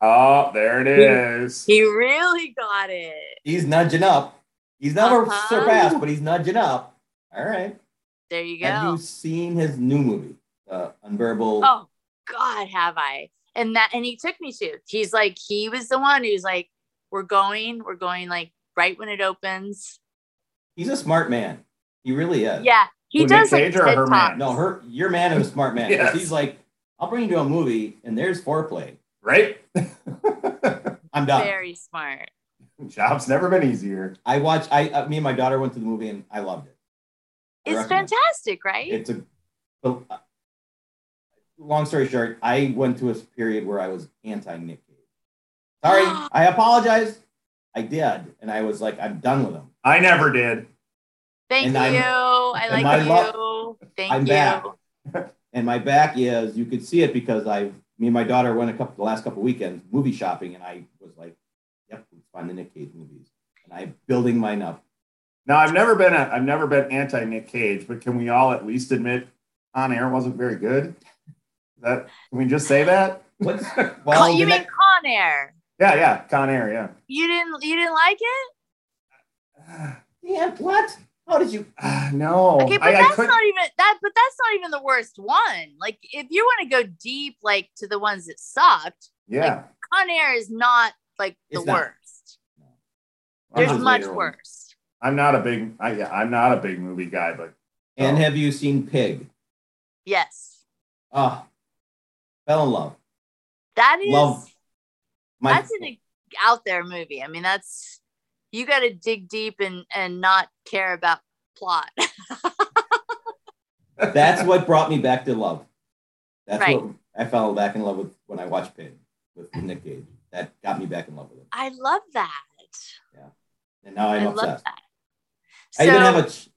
S4: Oh, there it is.
S3: he really got it.
S2: He's nudging up. He's never
S3: Uh-huh.
S2: surpassed, but he's nudging up. All right.
S3: there you go
S2: Have you seen his new movie, uh, Unbearable?
S3: oh god have i and that and he took me to he's like he was the one who's like we're going we're going like right when it opens
S2: He's a smart man. He really is.
S3: Yeah, he
S4: Who,
S3: does
S4: Nick
S3: like
S4: Cage or her
S3: Talks.
S4: man?
S2: No, her your man is a smart man.
S4: Yes.
S2: He's like, I'll bring you to a movie and there's foreplay.
S4: right?
S2: I'm done.
S3: Very smart.
S4: Job's never been easier.
S2: I watched. I uh, me and my daughter went to the movie and I loved it. I
S3: It's
S2: recommend it.
S3: fantastic, right?
S2: It's a. but, uh, long story short, I went to a period where I was anti Nick Cage. Sorry, I apologize. I did, and I was like, I'm done with him.
S4: I never did.
S3: Thank
S2: and
S3: you.
S2: I'm-
S3: i like
S2: my
S3: you.
S2: Lo-
S3: Thank
S2: I'm
S3: you.
S2: back. And my back is, you could see it because I've me and my daughter went a couple, the last couple weekends movie shopping, and I was like, yep, the Nick Cage movies, and I'm building mine up.
S4: Now I've never been a, I've never been anti Nick Cage, but can we all at least admit on air wasn't very good? That can we just say that?
S2: What's well,
S3: you mean
S2: next-
S3: Con Air?
S4: Yeah, yeah, Con Air, yeah.
S3: You didn't you didn't like it?
S2: Yeah, what? How did you?
S4: Ah, no,
S3: Okay, but
S4: I, I
S3: that's
S4: couldn't.
S3: even that. But that's not even the worst one. Like, if you want to go deep, like to the ones that sucked,
S4: yeah,
S3: Con Air is not like the
S2: It's
S3: worst.
S4: I'm
S3: There's
S2: Those
S4: not-
S3: much
S2: later ones.
S3: worse.
S4: I'm not a big, I, yeah, I'm not a big movie guy, but
S2: And
S4: Oh.
S2: have you seen Pig?
S3: Yes,
S2: Ah, fell in love.
S3: that is
S2: Love. My
S3: that's an out there movie. I mean, that's you got to dig deep and and not care about plot.
S2: that's what brought me back to love. That's
S3: Right.
S2: what I fell back in love with when I watched Pig with Nick Cage. That got me back in love with him,
S3: I love that.
S2: And now I'm
S3: I love
S2: obsessed.
S3: that.
S2: I even
S3: So-
S2: have a. ch-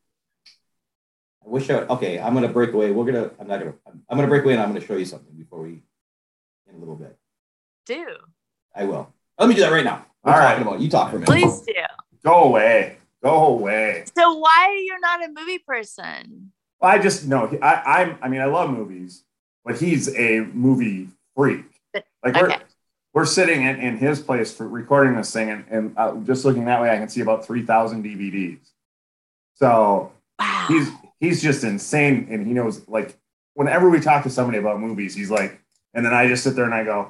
S2: I wish I. Okay, I'm gonna break away. We're gonna. I'm not gonna. I'm, I'm gonna break away, and I'm gonna show you something before we. In a little bit,
S3: do
S2: I will. Let me do that right now. We're
S4: All right.
S2: talking about. You talk for a minute.
S3: please do.
S4: go away, go away.
S3: So why you're you not a movie person?
S4: Well, I just no, I, I'm. I mean, I love movies, but he's a movie freak. Like we're
S3: Okay.
S4: We're sitting in, in his place for recording this thing, and, and uh, just looking that way, I can see about three thousand DVDs. So
S3: Wow.
S4: he's he's just insane, and he knows like whenever we talk to somebody about movies, he's like, and then I just sit there and I go,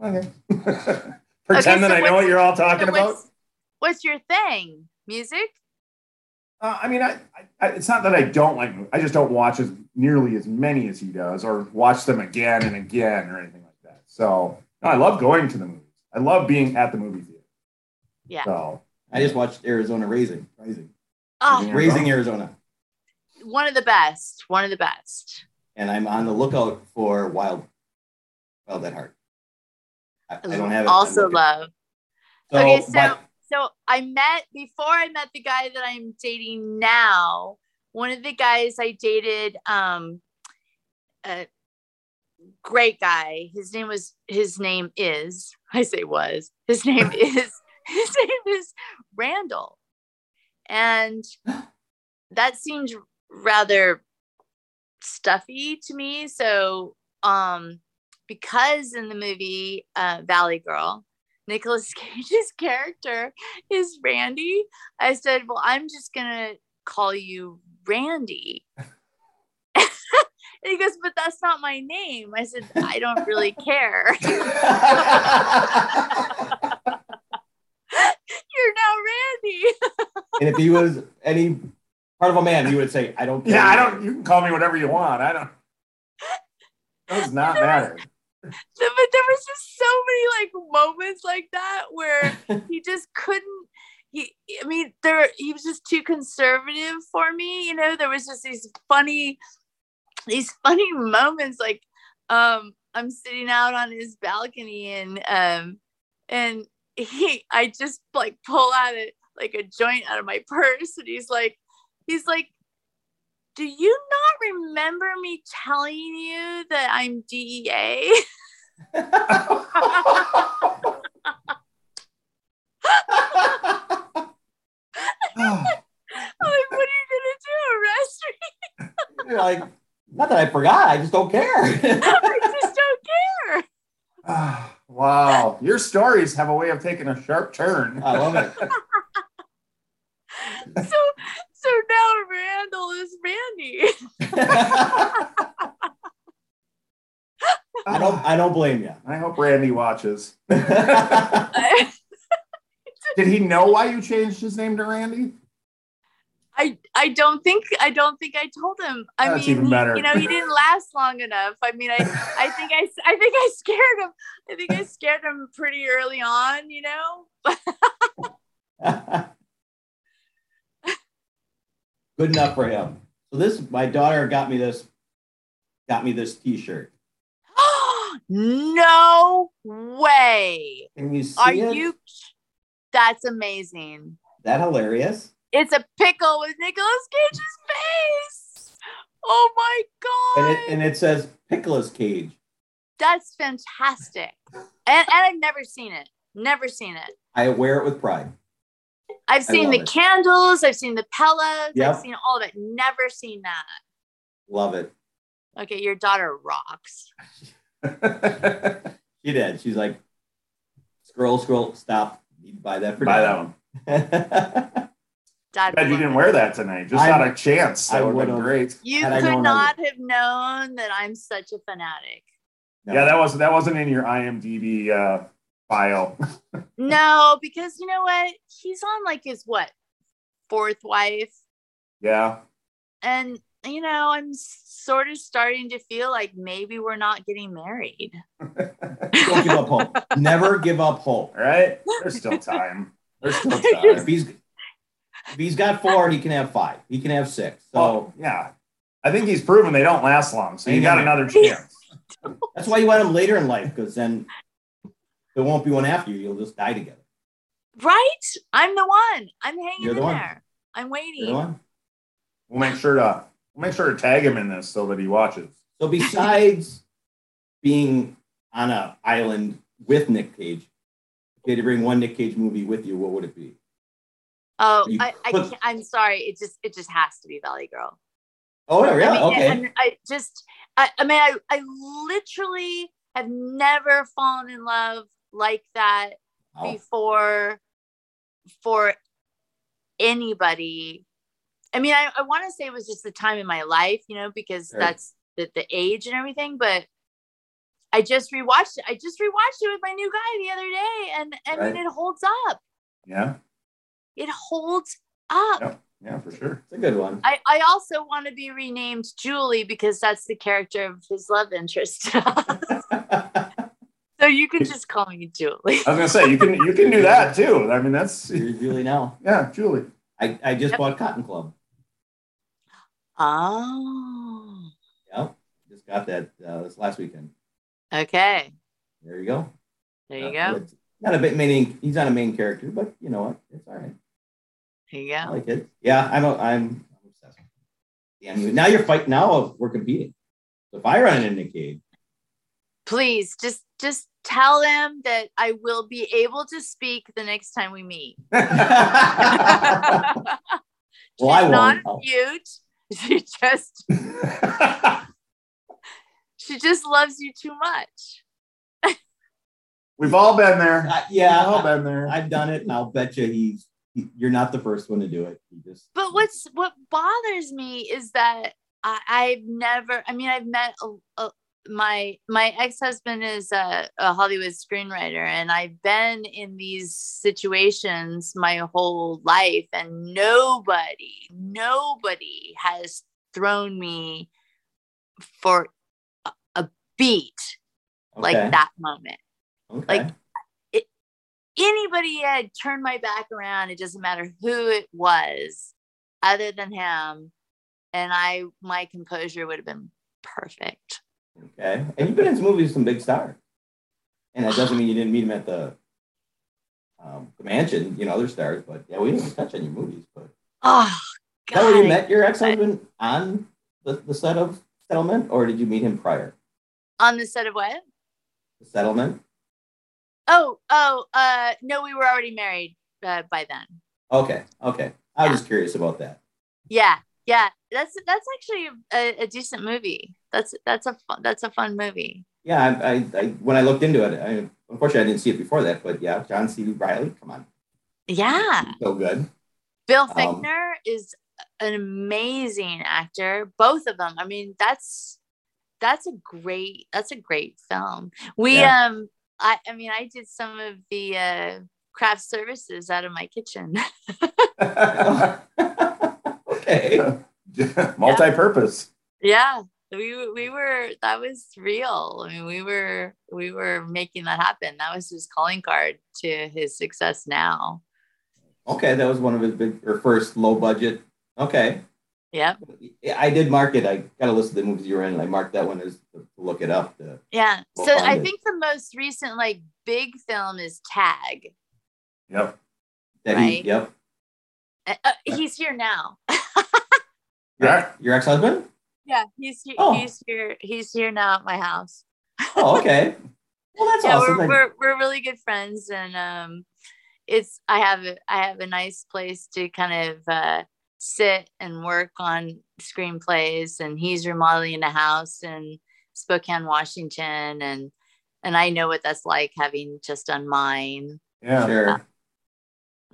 S4: okay, pretend
S3: so
S4: that I know what you're all talking
S3: So
S4: about.
S3: what's, what's your thing? Music?
S4: Uh, I mean, I, I, it's not that I don't like. I just don't watch as nearly as many as he does, or watch them again and again, or anything like that. So, no, I love going to the movies. I love being at the movie theater.
S3: Yeah.
S4: So,
S2: I just watched Arizona Raising. Rising.
S3: Oh,
S2: Raising Arizona.
S3: one of the best. One of the best.
S2: and I'm on the lookout for Wild, Wild at Heart. I, I don't have it.
S3: Also love.
S2: So,
S3: okay, so
S2: but-
S3: so I met before I met the guy that I'm dating now. One of the guys I dated, um, a great guy. His name was. His name is. I say was. His name is. His name is Randall, and that seemed rather stuffy to me. So, um, because in the movie uh, Valley Girl, Nicolas Cage's character is Randy. I said, Well, I'm just going to call you Randy. And he goes, But that's not my name. I said, I don't really care. You're now Randy.
S2: and if he was any part of a man, he would say, "I don't." care."
S4: yeah, I don't. You can call me whatever you want. I don't. Does not matter.
S3: but there was just so many like moments like that where he just couldn't he i mean there he was just too conservative for me you know there was just these funny these funny moments like um i'm sitting out on his balcony and um and he i just like pull out it like a joint out of my purse and he's like he's like do you not remember me telling you that i'm DEA I'm like, what are you gonna do? Arrest me?
S2: Like, not that I forgot. I just don't care.
S3: I just don't care.
S4: Ah, wow, your stories have a way of taking a sharp turn.
S2: I love it.
S3: So so now Randall is Randy.
S2: I don't. I don't blame you.
S4: I hope Randy watches. Did he know why you changed his name to Randy?
S3: I I don't think I don't think I told him. I
S4: That's
S3: mean, you know, he didn't last long enough. I mean, I I think I I think I scared him. I think I scared him pretty early on. You know.
S2: Good enough for him. So this, my daughter got me this, got me this T-shirt.
S3: no way.
S2: Can you see
S3: Are
S2: it?
S3: you? That's amazing.
S2: that hilarious?
S3: It's a pickle with Nicolas Cage's face. Oh my god.
S2: And it and it says Pickles Cage.
S3: That's fantastic. And, and I've never seen it. Never seen it.
S2: I wear it with pride.
S3: I've seen the
S2: it.
S3: candles. I've seen the pellets.
S2: Yep.
S3: I've seen all of it. Never seen that.
S2: Love it.
S3: Okay, your daughter rocks.
S2: She did. She's like, scroll, scroll, stop. You buy that for me.
S4: Buy
S2: Dad.
S4: that one.
S3: Dad,
S4: Glad you didn't wear that tonight. Just
S2: I-
S4: out of chance.
S2: I
S4: That would have been great.
S3: You
S2: Had
S3: could
S2: known I
S3: not have known that I'm such a fanatic.
S2: No.
S4: Yeah, that was that wasn't in your IMDb uh, file.
S3: No, because you know what? He's on like his what fourth wife,
S4: yeah.
S3: and you know I'm sort of starting to feel like maybe we're not getting married.
S2: Don't give up hope. Never give up hope.
S4: Right? There's still time. There's still
S2: If
S4: time.
S2: he's if he's got four, he can have five. He can have six. So
S4: Oh, yeah. I think he's proven they don't last long. So you got another chance.
S2: that's why you want him later in life, because then there won't be one after you. You'll just die together.
S3: Right? I'm the one. I'm hanging
S2: You're the
S3: in
S2: one.
S3: there. I'm
S2: You
S3: waiting.
S2: know what?
S4: We'll make sure to we'll make sure to tag him in this so that he watches.
S2: So besides being on an island with Nick Cage, if you had to bring one Nick Cage movie with you, what would it be?
S3: Oh, I, I can't, I'm sorry. It just it just has to be Valley Girl.
S2: Oh, yeah,
S3: I mean,
S2: okay.
S3: and I just I, I mean I I literally have never fallen in love like that
S2: Oh,
S3: before for anybody. I mean, I, I want to say it was just the time in my life, you know, because
S2: Sure.
S3: that's the, the age and everything, but I just rewatched it. I just rewatched it with my new guy the other day, and I
S2: Right.
S3: mean, it holds up.
S4: Yeah.
S3: It holds up.
S4: Yep. Yeah, for sure.
S2: it's a good one.
S3: I, I also want to be renamed Julie because that's the character of his love interest. so you can just call me Julie.
S4: I was gonna say you can you can do that too. I mean that's
S2: You're Julie now.
S4: yeah, Julie.
S2: I, I just
S3: Yep.
S2: bought Cotton Club.
S3: Oh,
S2: Yep. Just got that uh, this last weekend.
S3: okay.
S2: There you go.
S3: There you
S2: Uh,
S3: go.
S2: Not a bit main. He's not a main character, but you know what? It's all right.
S3: There you
S2: I
S3: go.
S2: like it. Yeah, I'm. A, I'm, I'm obsessed. Yeah, I now you're fighting. Now we're competing. So if I run into Nick Cage,
S3: Please just just tell him that I will be able to speak the next time we meet.
S2: well, I
S3: She's not
S2: won't.
S3: Mute. She just she just loves you too much.
S4: We've all been there.
S2: Uh,
S4: We've all
S2: yeah,
S4: been there.
S2: I, have done it, and I'll bet you he's. You're not the first one to do it. He just.
S3: But what's what bothers me is that I, I've never. I mean, I've met a, a, my my ex husband is a, a Hollywood screenwriter, and I've been in these situations my whole life, and nobody, nobody has thrown me for a, a beat like that moment.
S2: Okay.
S3: like, anybody had turned my back around, it doesn't matter who it was, other than him, and I my composure would have been perfect.
S2: Okay. And you've been in some movies with some big stars. And that doesn't mean you didn't meet him at the um, the mansion, you know, other stars, but yeah, we didn't touch on your movies. But is
S3: Oh
S2: that where you
S3: God.
S2: met your ex-husband on the, the set of settlement, or did you meet him prior?
S3: On the set of what?
S2: The settlement?
S3: Oh, oh, uh no, we were already married uh, by then.
S2: Okay, okay. I was curious about that.
S3: Yeah, yeah. That's that's actually a, a decent movie. That's that's a fun, that's a fun movie.
S2: Yeah, I, I, I when I looked into it, I, unfortunately I didn't see it before that, but yeah, John C. Reilly, come on,
S3: Yeah.
S2: so good.
S3: Bill
S2: Um,
S3: Fichtner is an amazing actor. Both of them. I mean, that's that's a great that's a great film. We
S2: Yeah.
S3: um I I mean I did some of the uh craft services out of my kitchen.
S2: Okay.
S4: Multi-purpose.
S3: Yeah, we we were that was real. I mean, we were we were making that happen. That was his calling card to his success now.
S2: Okay, that was one of his big or first low budget. Okay.
S3: Yep.
S2: I did mark it. I got to list the movies you were in. And I marked that one as to look it up.
S3: Yeah. So I
S2: it.
S3: think the most recent like big film is Tag.
S4: Yep.
S2: that he-
S3: Right.
S2: yep.
S3: Uh, uh, he's here now.
S4: Yeah.
S2: Your ex husband?
S3: yeah, he's he-
S2: Oh.
S3: he's here. He's here now at my house.
S2: Oh, okay. Well, that's
S3: yeah,
S2: awesome.
S3: we're, we're we're really good friends, and um, it's I have a, I have a nice place to kind of uh, sit and work on screenplays, and he's remodeling a house in Spokane, Washington, and and I know what that's like having just done mine.
S4: Yeah.
S2: Sure.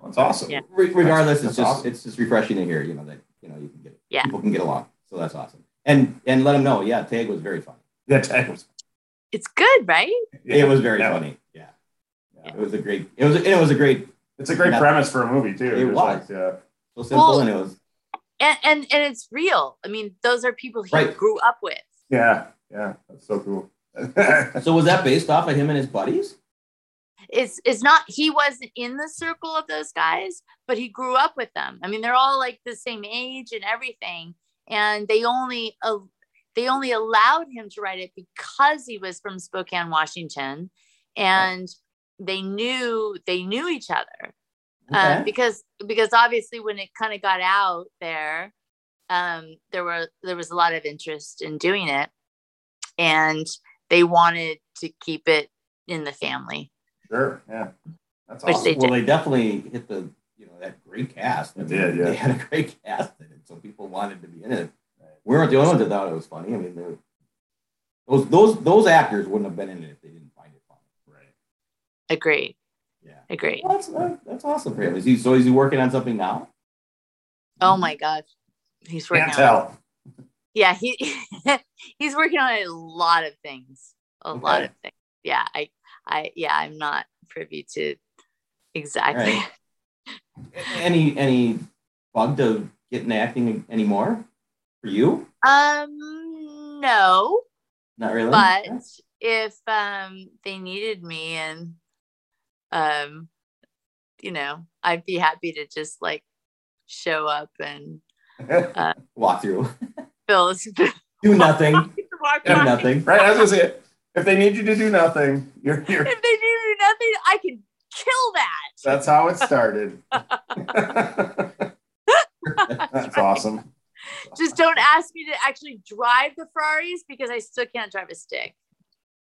S4: That's awesome.
S3: Yeah.
S2: Re- regardless,
S4: That's
S2: it's just
S4: awesome.
S2: it's just refreshing to hear. You know that you know you can get it.
S3: Yeah.
S2: people can get along. So that's awesome. And and let them know. Yeah, Tag was very funny.
S4: Yeah. Tag was-
S3: It's good, right?
S4: yeah.
S2: It was very
S4: Yeah.
S2: funny. Yeah.
S4: Yeah.
S2: It was a great. It was it was a great.
S4: It's a great premise for a movie too.
S2: It
S4: There's
S2: was.
S4: like, yeah.
S2: So simple
S3: Well-
S2: and it was
S3: And and and it's real. I mean, those are people he
S2: Right.
S3: grew up with.
S4: Yeah. Yeah. That's so cool.
S2: So was that based off of him and his buddies?
S3: it's it's not he wasn't in the circle of those guys but he grew up with them i mean they're all like the same age and everything and they only uh, they only allowed him to write it because he was from spokane washington and they knew they knew each other
S2: Okay.
S3: um, because because obviously when it kind of got out there um, there were there was a lot of interest in doing it and they wanted to keep it in the family
S4: sure. Yeah. That's
S3: Which
S4: awesome.
S3: they
S2: well, they definitely hit the you know that great cast.
S4: They did, yeah.
S2: They had a great cast in it, so people wanted to be in it. We weren't the only ones that thought it was funny. I mean, were- those those those actors wouldn't have been in it if they didn't find it funny.
S4: Right.
S3: agreed
S2: Yeah.
S3: Agreed
S2: Well, that's that's awesome for him. Is he so? Is he working on something now?
S3: Oh my god, he's working.
S4: Can't
S3: on,
S4: tell.
S3: Yeah, he he's working on a lot of things. A lot of things. Yeah, I, I, yeah, I'm not privy to exactly.
S2: Right. Any any bug to get into acting anymore for you?
S3: Um, no,
S2: Not really.
S3: but if um they needed me and um, you know, I'd be happy to just like show up and uh,
S2: walk through,
S3: fill
S2: do nothing,
S3: walk
S2: do
S3: by.
S2: nothing.
S4: right. I was gonna say, if they need you to do nothing, you're you're.
S3: If they need to do nothing, I can kill that.
S4: That's how it started. That's awesome.
S3: just don't ask me to actually drive the Ferraris because I still can't drive a stick.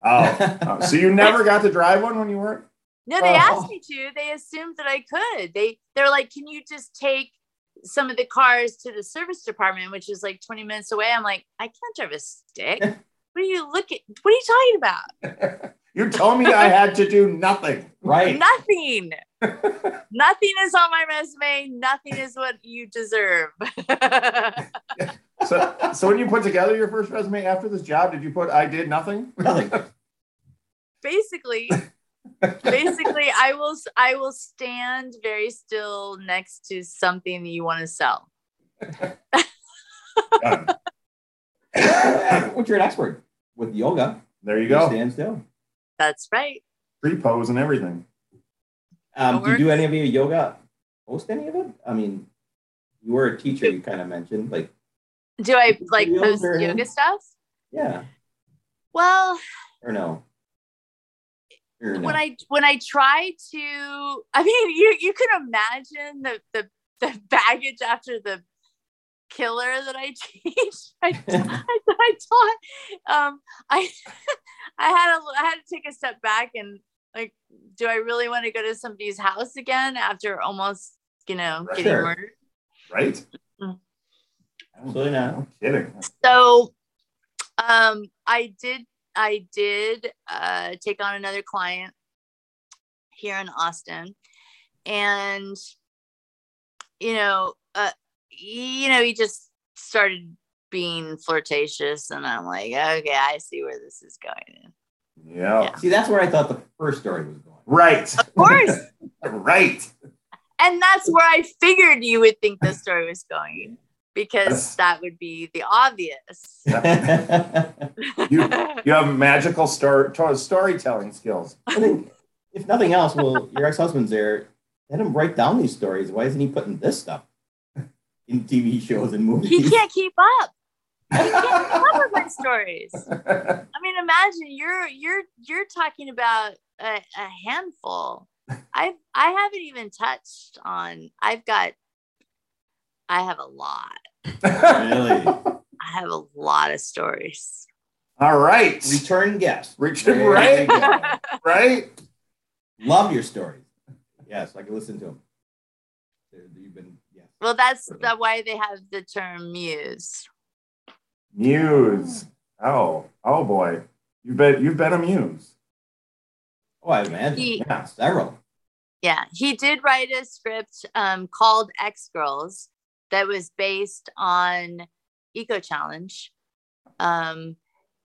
S4: Oh, oh, so you never got to drive one when you weren't?
S3: No, they
S2: Oh.
S3: asked me to. They assumed that I could. They they're like, "Can you just take some of the cars to the service department, which is like 20 minutes away?" I'm like, "I can't drive a stick. what are you looking? What are you talking about?
S4: You told me I had to do nothing.
S2: Right.
S3: Nothing. Nothing is on my resume. Nothing is what you deserve."
S4: So, so when you put together your first resume after this job, did you put I did nothing?
S2: Nothing.
S3: basically basically i will i will stand very still next to something that you want to sell
S4: what's
S2: your you're an expert with yoga.
S4: There you go.
S2: Stand still.
S3: that's right
S4: Free pose and everything.
S2: Um, do you do any of your yoga? Post any of it? I mean, you were a teacher. You kind of mentioned, like,
S3: do i like
S2: Videos
S3: post yoga stuff
S2: yeah,
S3: well
S2: or no? Or no?
S3: when i when i try to i mean you you can imagine the the, the baggage after the killer that i teach I, I, I taught um i i had a i had to take a step back and like do i really want to go to somebody's house again after almost you know
S4: Right.
S3: getting
S2: Sure.
S3: murdered
S4: Right?
S2: Absolutely not.
S4: No kidding.
S3: so um i did i did uh take on another client here in austin and you know uh you know he just started being flirtatious and i'm like okay i see where this is going
S4: Yeah.
S3: Yeah.
S2: See, that's where I thought the first story was going.
S4: Right.
S3: of course
S4: Right.
S3: and that's where i figured you would think the story was going because that would be the obvious.
S4: You you have magical star, to- storytelling skills.
S2: I think, if nothing else, well, your ex-husband's there. Let him write down these stories. Why isn't he putting this stuff in TV shows and movies?
S3: he can't keep up. He can't keep up with my stories. I mean, imagine you're you're you're talking about a, a handful. I've I haven't even touched on. I've got. I have a lot.
S2: Really?
S3: I have a lot of stories.
S4: All right.
S2: Return guest.
S4: Richard,
S2: There
S4: right?
S2: you.
S4: Right?
S2: Love your stories. Yes, I can listen to them. You've been yes.
S3: Well, that's the why they have the term muse.
S4: Muse. Oh, oh boy. You've been you've been a muse.
S2: Oh, I imagine.
S3: He-
S2: yeah, several.
S3: Yeah, he did write a script um, called X Girls that was based on Eco Challenge, um,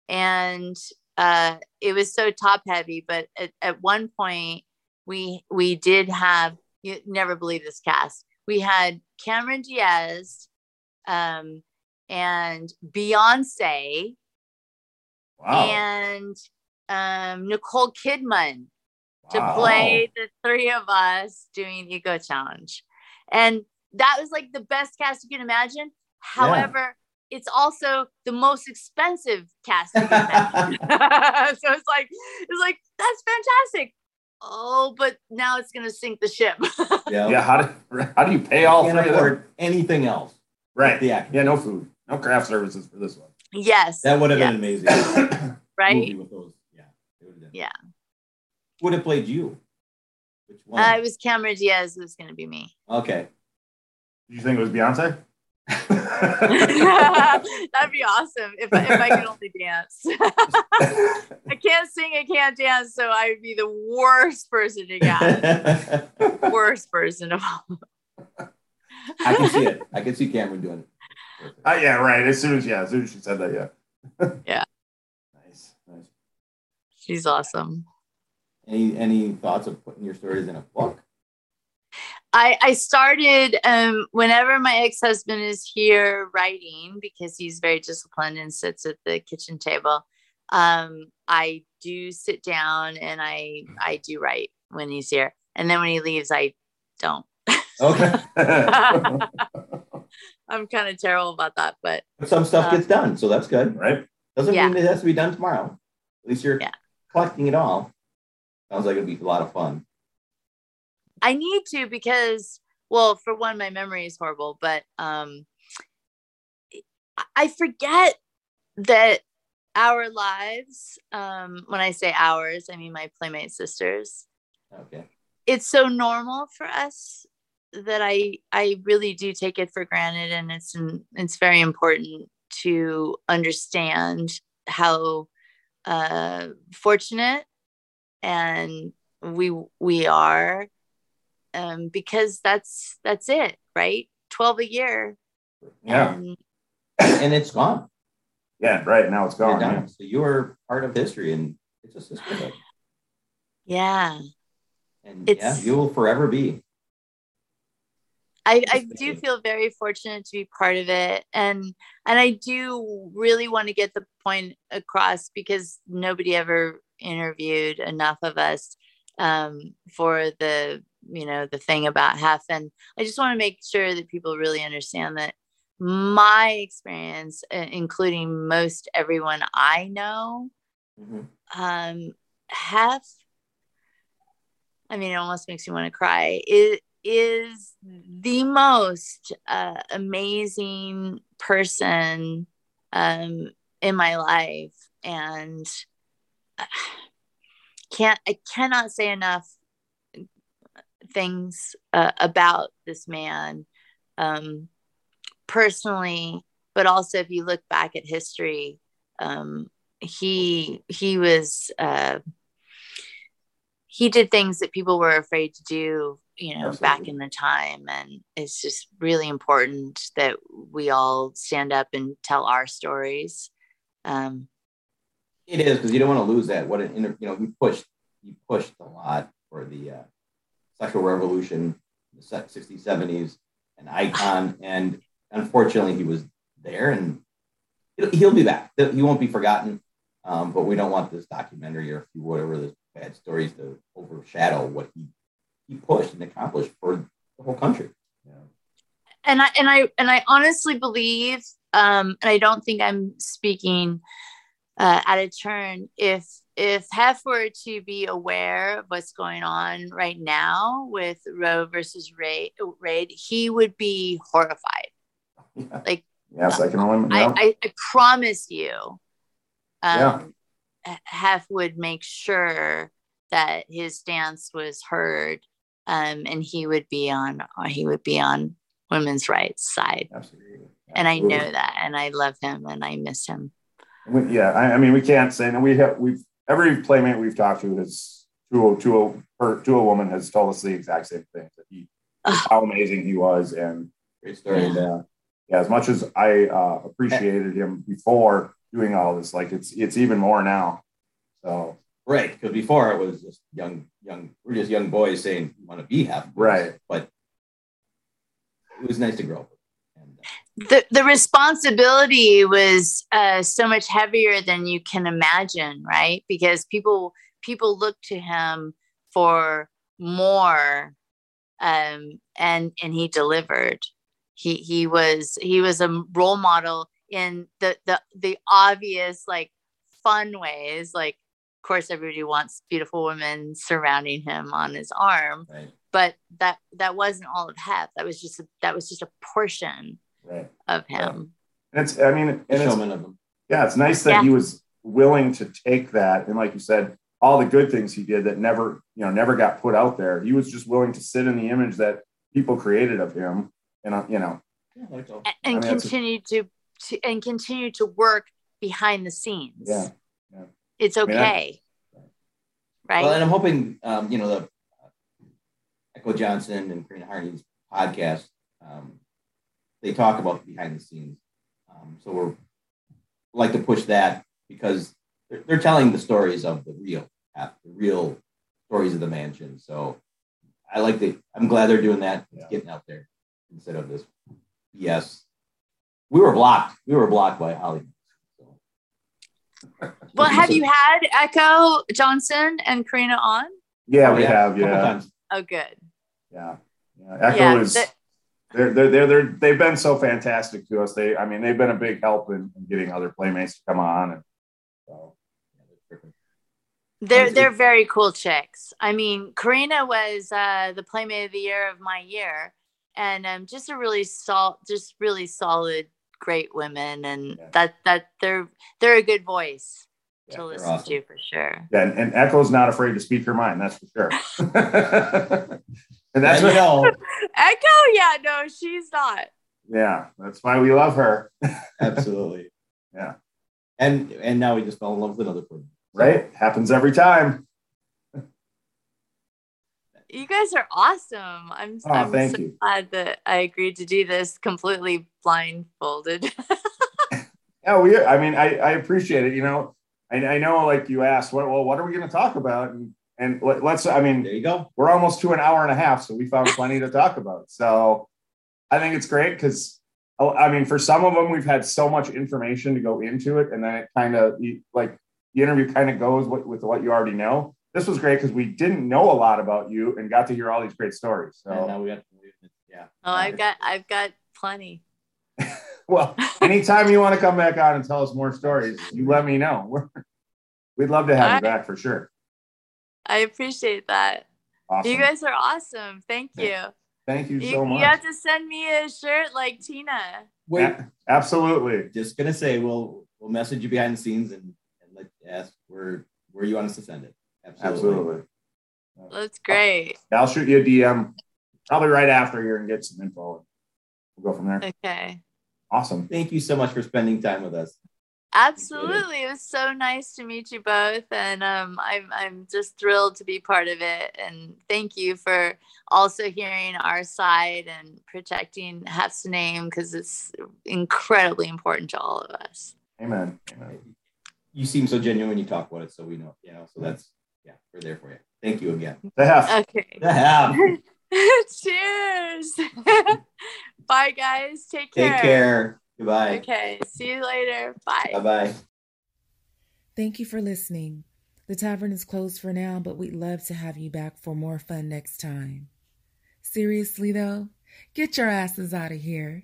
S3: and uh, it was so top heavy. But at, at one point, we we did have you never believe this cast. We had Cameron Diaz um, and Beyonce
S4: Wow.
S3: and um, Nicole Kidman to play the three of us doing Eco Challenge. And that was like the best cast you can imagine. However, it's also the most expensive cast you can imagine. so it's like, it's like, that's fantastic. Oh, but now it's gonna sink the ship.
S2: Yeah.
S4: Yeah, how do how do you pay all
S2: Can't
S4: three
S2: afford anything else.
S4: Right.
S2: The acting.
S4: Yeah, no food. No craft services for this one.
S3: yes.
S2: That would have
S3: yes,
S2: been amazing.
S3: right.
S2: Movie with those. Yeah. it would been.
S3: Yeah.
S2: Who would have played you? Which one?
S3: Uh, it was Cameron Diaz. It was gonna be me.
S2: okay.
S4: Did you think it was Beyonce?
S3: That'd be awesome if, I- if I could only dance. I can't sing, I can't dance, so I would be the worst person to get. worst person of all.
S2: I can see it. I can see Cameron doing it. Perfect.
S4: Uh, yeah, right. As soon as yeah, as soon as she said that, yeah.
S3: Yeah.
S4: Nice, nice.
S3: She's awesome.
S2: Any any thoughts of putting your stories in a book?
S3: I, I started um, whenever my ex husband is here writing because he's very disciplined and sits at the kitchen table. Um, I do sit down and I I do write when he's here, and then when he leaves, I don't.
S2: Okay.
S3: I'm kind of terrible about that, but
S2: But some stuff
S3: Uh,
S2: gets done, so that's good.
S4: right?
S2: Doesn't
S3: Yeah.
S2: mean it has to be done tomorrow. At least you're
S3: Yeah.
S2: collecting it all. Sounds like it'd be a lot of fun.
S3: I need to because, well, for one, my memory is horrible, but um, I- forget that our lives, um, when I say ours, I mean my playmate sisters,
S2: Okay.
S3: it's so normal for us that I I really do take it for granted, and it's it's very important to understand how uh, fortunate and we we are um, because that's that's it, right? Twelve a year,
S4: Yeah.
S3: and
S2: And it's gone.
S4: Yeah, right. Now it's
S2: You're
S4: gone. yeah.
S2: So you are part of history and it's a sisterhood.
S3: yeah,
S2: And
S3: It's-
S2: yeah, you will forever be.
S3: I, I do feel very fortunate to be part of it and and I do really want to get the point across because nobody ever interviewed enough of us um, for the you know the thing about Hef and I just want to make sure that people really understand that my experience uh, including most everyone I know
S2: Mhm.
S3: um Hef i mean it almost makes me want to cry it is the most uh, amazing person um in my life and uh, can't i cannot say enough things uh, about this man um personally but also if you look back at history um he he was uh he did things that people were afraid to do you know back in the time. And it's just really important that we all stand up and tell our stories. Um
S2: It is because you don't want to lose that. What an inter- you know, he pushed he pushed a lot for the uh, sexual revolution, the 60s, 70s, an icon, and unfortunately, he was there, and he'll, be back. He won't be forgotten. Um, but we don't want this documentary or whatever this bad stories to overshadow what he he pushed and accomplished for the whole country.
S3: And I and I and I honestly believe, um, and I don't think I'm speaking uh, out of turn. If if Hef were to be aware of what's going on right now with Roe versus Wade he would be horrified.
S4: Yeah.
S3: Like,
S4: yes, I can only.
S3: I, I, I promise you, um, yeah. Hef would make sure that his stance was heard, um, and he would be on he would be on women's rights side.
S4: Absolutely. Absolutely.
S3: And I know that, and I love him, and I miss him.
S4: We, yeah, I, I, mean, we can't say, and we have we've every playmate we've talked to has to a to a to a woman has told us the exact same thing that he how amazing he was and
S2: great story.
S4: And, uh, yeah, as much as I uh, appreciated him before doing all this, like it's it's even more now. So
S2: right, because before it was just young young we're just young boys saying we want to be happy,
S4: right?
S2: But it was nice to grow up.
S3: The the responsibility was uh, so much heavier than you can imagine, right? Because people people look to him for more, um, and and he delivered he he was he was a role model in the the the obvious like fun ways like of course everybody wants beautiful women surrounding him on his arm
S2: right.
S3: but that that wasn't all of Hef that was just a, that was just a portion
S4: right.
S3: of him
S4: yeah. and it's i mean and it's,
S2: of him.
S4: yeah it's nice that yeah. he was willing to take that and like you said all the good things he did that never you know never got put out there he was just willing to sit in the image that people created of him and uh, you know
S3: and, and I mean, continue to, to and continue to work behind the scenes
S4: yeah, yeah.
S3: it's okay I mean, I, right
S2: well and i'm hoping um, you know the uh, echo johnson and Corinna Harney's podcast um, they talk about behind the scenes um, so we're like to push that because they're, they're telling the stories of the real the real stories of the mansion so i like the i'm glad they're doing that it's yeah. getting out there instead of this yes. We were blocked. We were blocked by Hollywood.
S3: Well, have you had Echo Johnson and Corinna on?
S4: Yeah, we have. Yeah.
S3: Oh, good.
S4: Yeah. Yeah. Echo yeah, is. They're, they're, they're, they're, they've been so fantastic to us. They, I mean, they've been a big help in, in getting other playmates to come on. And so,
S3: they're they're very cool chicks. I mean, Corinna was uh, the playmate of the year of my year, and um, just a really sol- just really solid, great women, and yeah. that that they're they're a good voice yeah, to listen awesome. to for sure.
S4: Yeah, and, and Echo's not afraid to speak her mind. That's for sure. and that's
S2: what
S4: Echo.
S3: Echo, yeah, no, she's not.
S4: Yeah, that's why we love her.
S2: Absolutely.
S4: Yeah.
S2: And and now we just fell in love with another person.
S4: Right? Happens every time
S3: you guys are awesome. I'm,
S4: oh,
S3: I'm
S4: thank
S3: so
S4: you.
S3: glad that I agreed to do this completely blindfolded.
S4: yeah, we. I mean, I, I appreciate it. You know, I, I know, like you asked, what well, what are we going to talk about? And and let, us I mean,
S2: there you go.
S4: We're almost to an hour and a half, so we found plenty to talk about. So I think it's great because oh, I mean, for some of them, we've had so much information to go into it, and then it kind of like the interview kind of goes with, with what you already know this was great because we didn't know a lot about you and got to hear all these great stories. So
S2: and now we got,
S3: yeah. Oh, I've got, I've got plenty.
S4: well, anytime you want to come back on and tell us more stories, you let me know. We're, we'd love to have I, you back for sure.
S3: I appreciate that.
S4: Awesome.
S3: You guys are awesome. Thank you.
S4: Thank you,
S3: you
S4: so much.
S3: You have to send me a shirt like Tina.
S4: Wait, a- absolutely.
S2: Just gonna say we'll we'll message you behind the scenes and, and let ask where where you want us to send it.
S4: Absolutely. Absolutely.
S3: That's great.
S4: I'll shoot you a DM probably right after here and get some info. We'll go from there.
S3: Okay.
S4: Awesome.
S2: Thank you so much for spending time with us.
S3: Absolutely. It was so nice to meet you both. And um, I'm, I'm just thrilled to be part of it. And thank you for also hearing our side and protecting Hef's name because it's incredibly important to all of us.
S4: Amen. Amen.
S2: You seem so genuine when you talk about it. So we know, you know, so that's yeah, we're there for you. Thank you again.
S4: The half.
S3: Okay.
S2: The half.
S3: Cheers. Bye, guys. Take care.
S2: Take care. Goodbye.
S3: Okay. See you later. Bye.
S2: Bye bye.
S5: Thank you for listening. The tavern is closed for now, but we'd love to have you back for more fun next time. Seriously, though, get your asses out of here.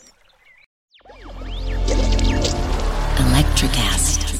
S6: Electricast.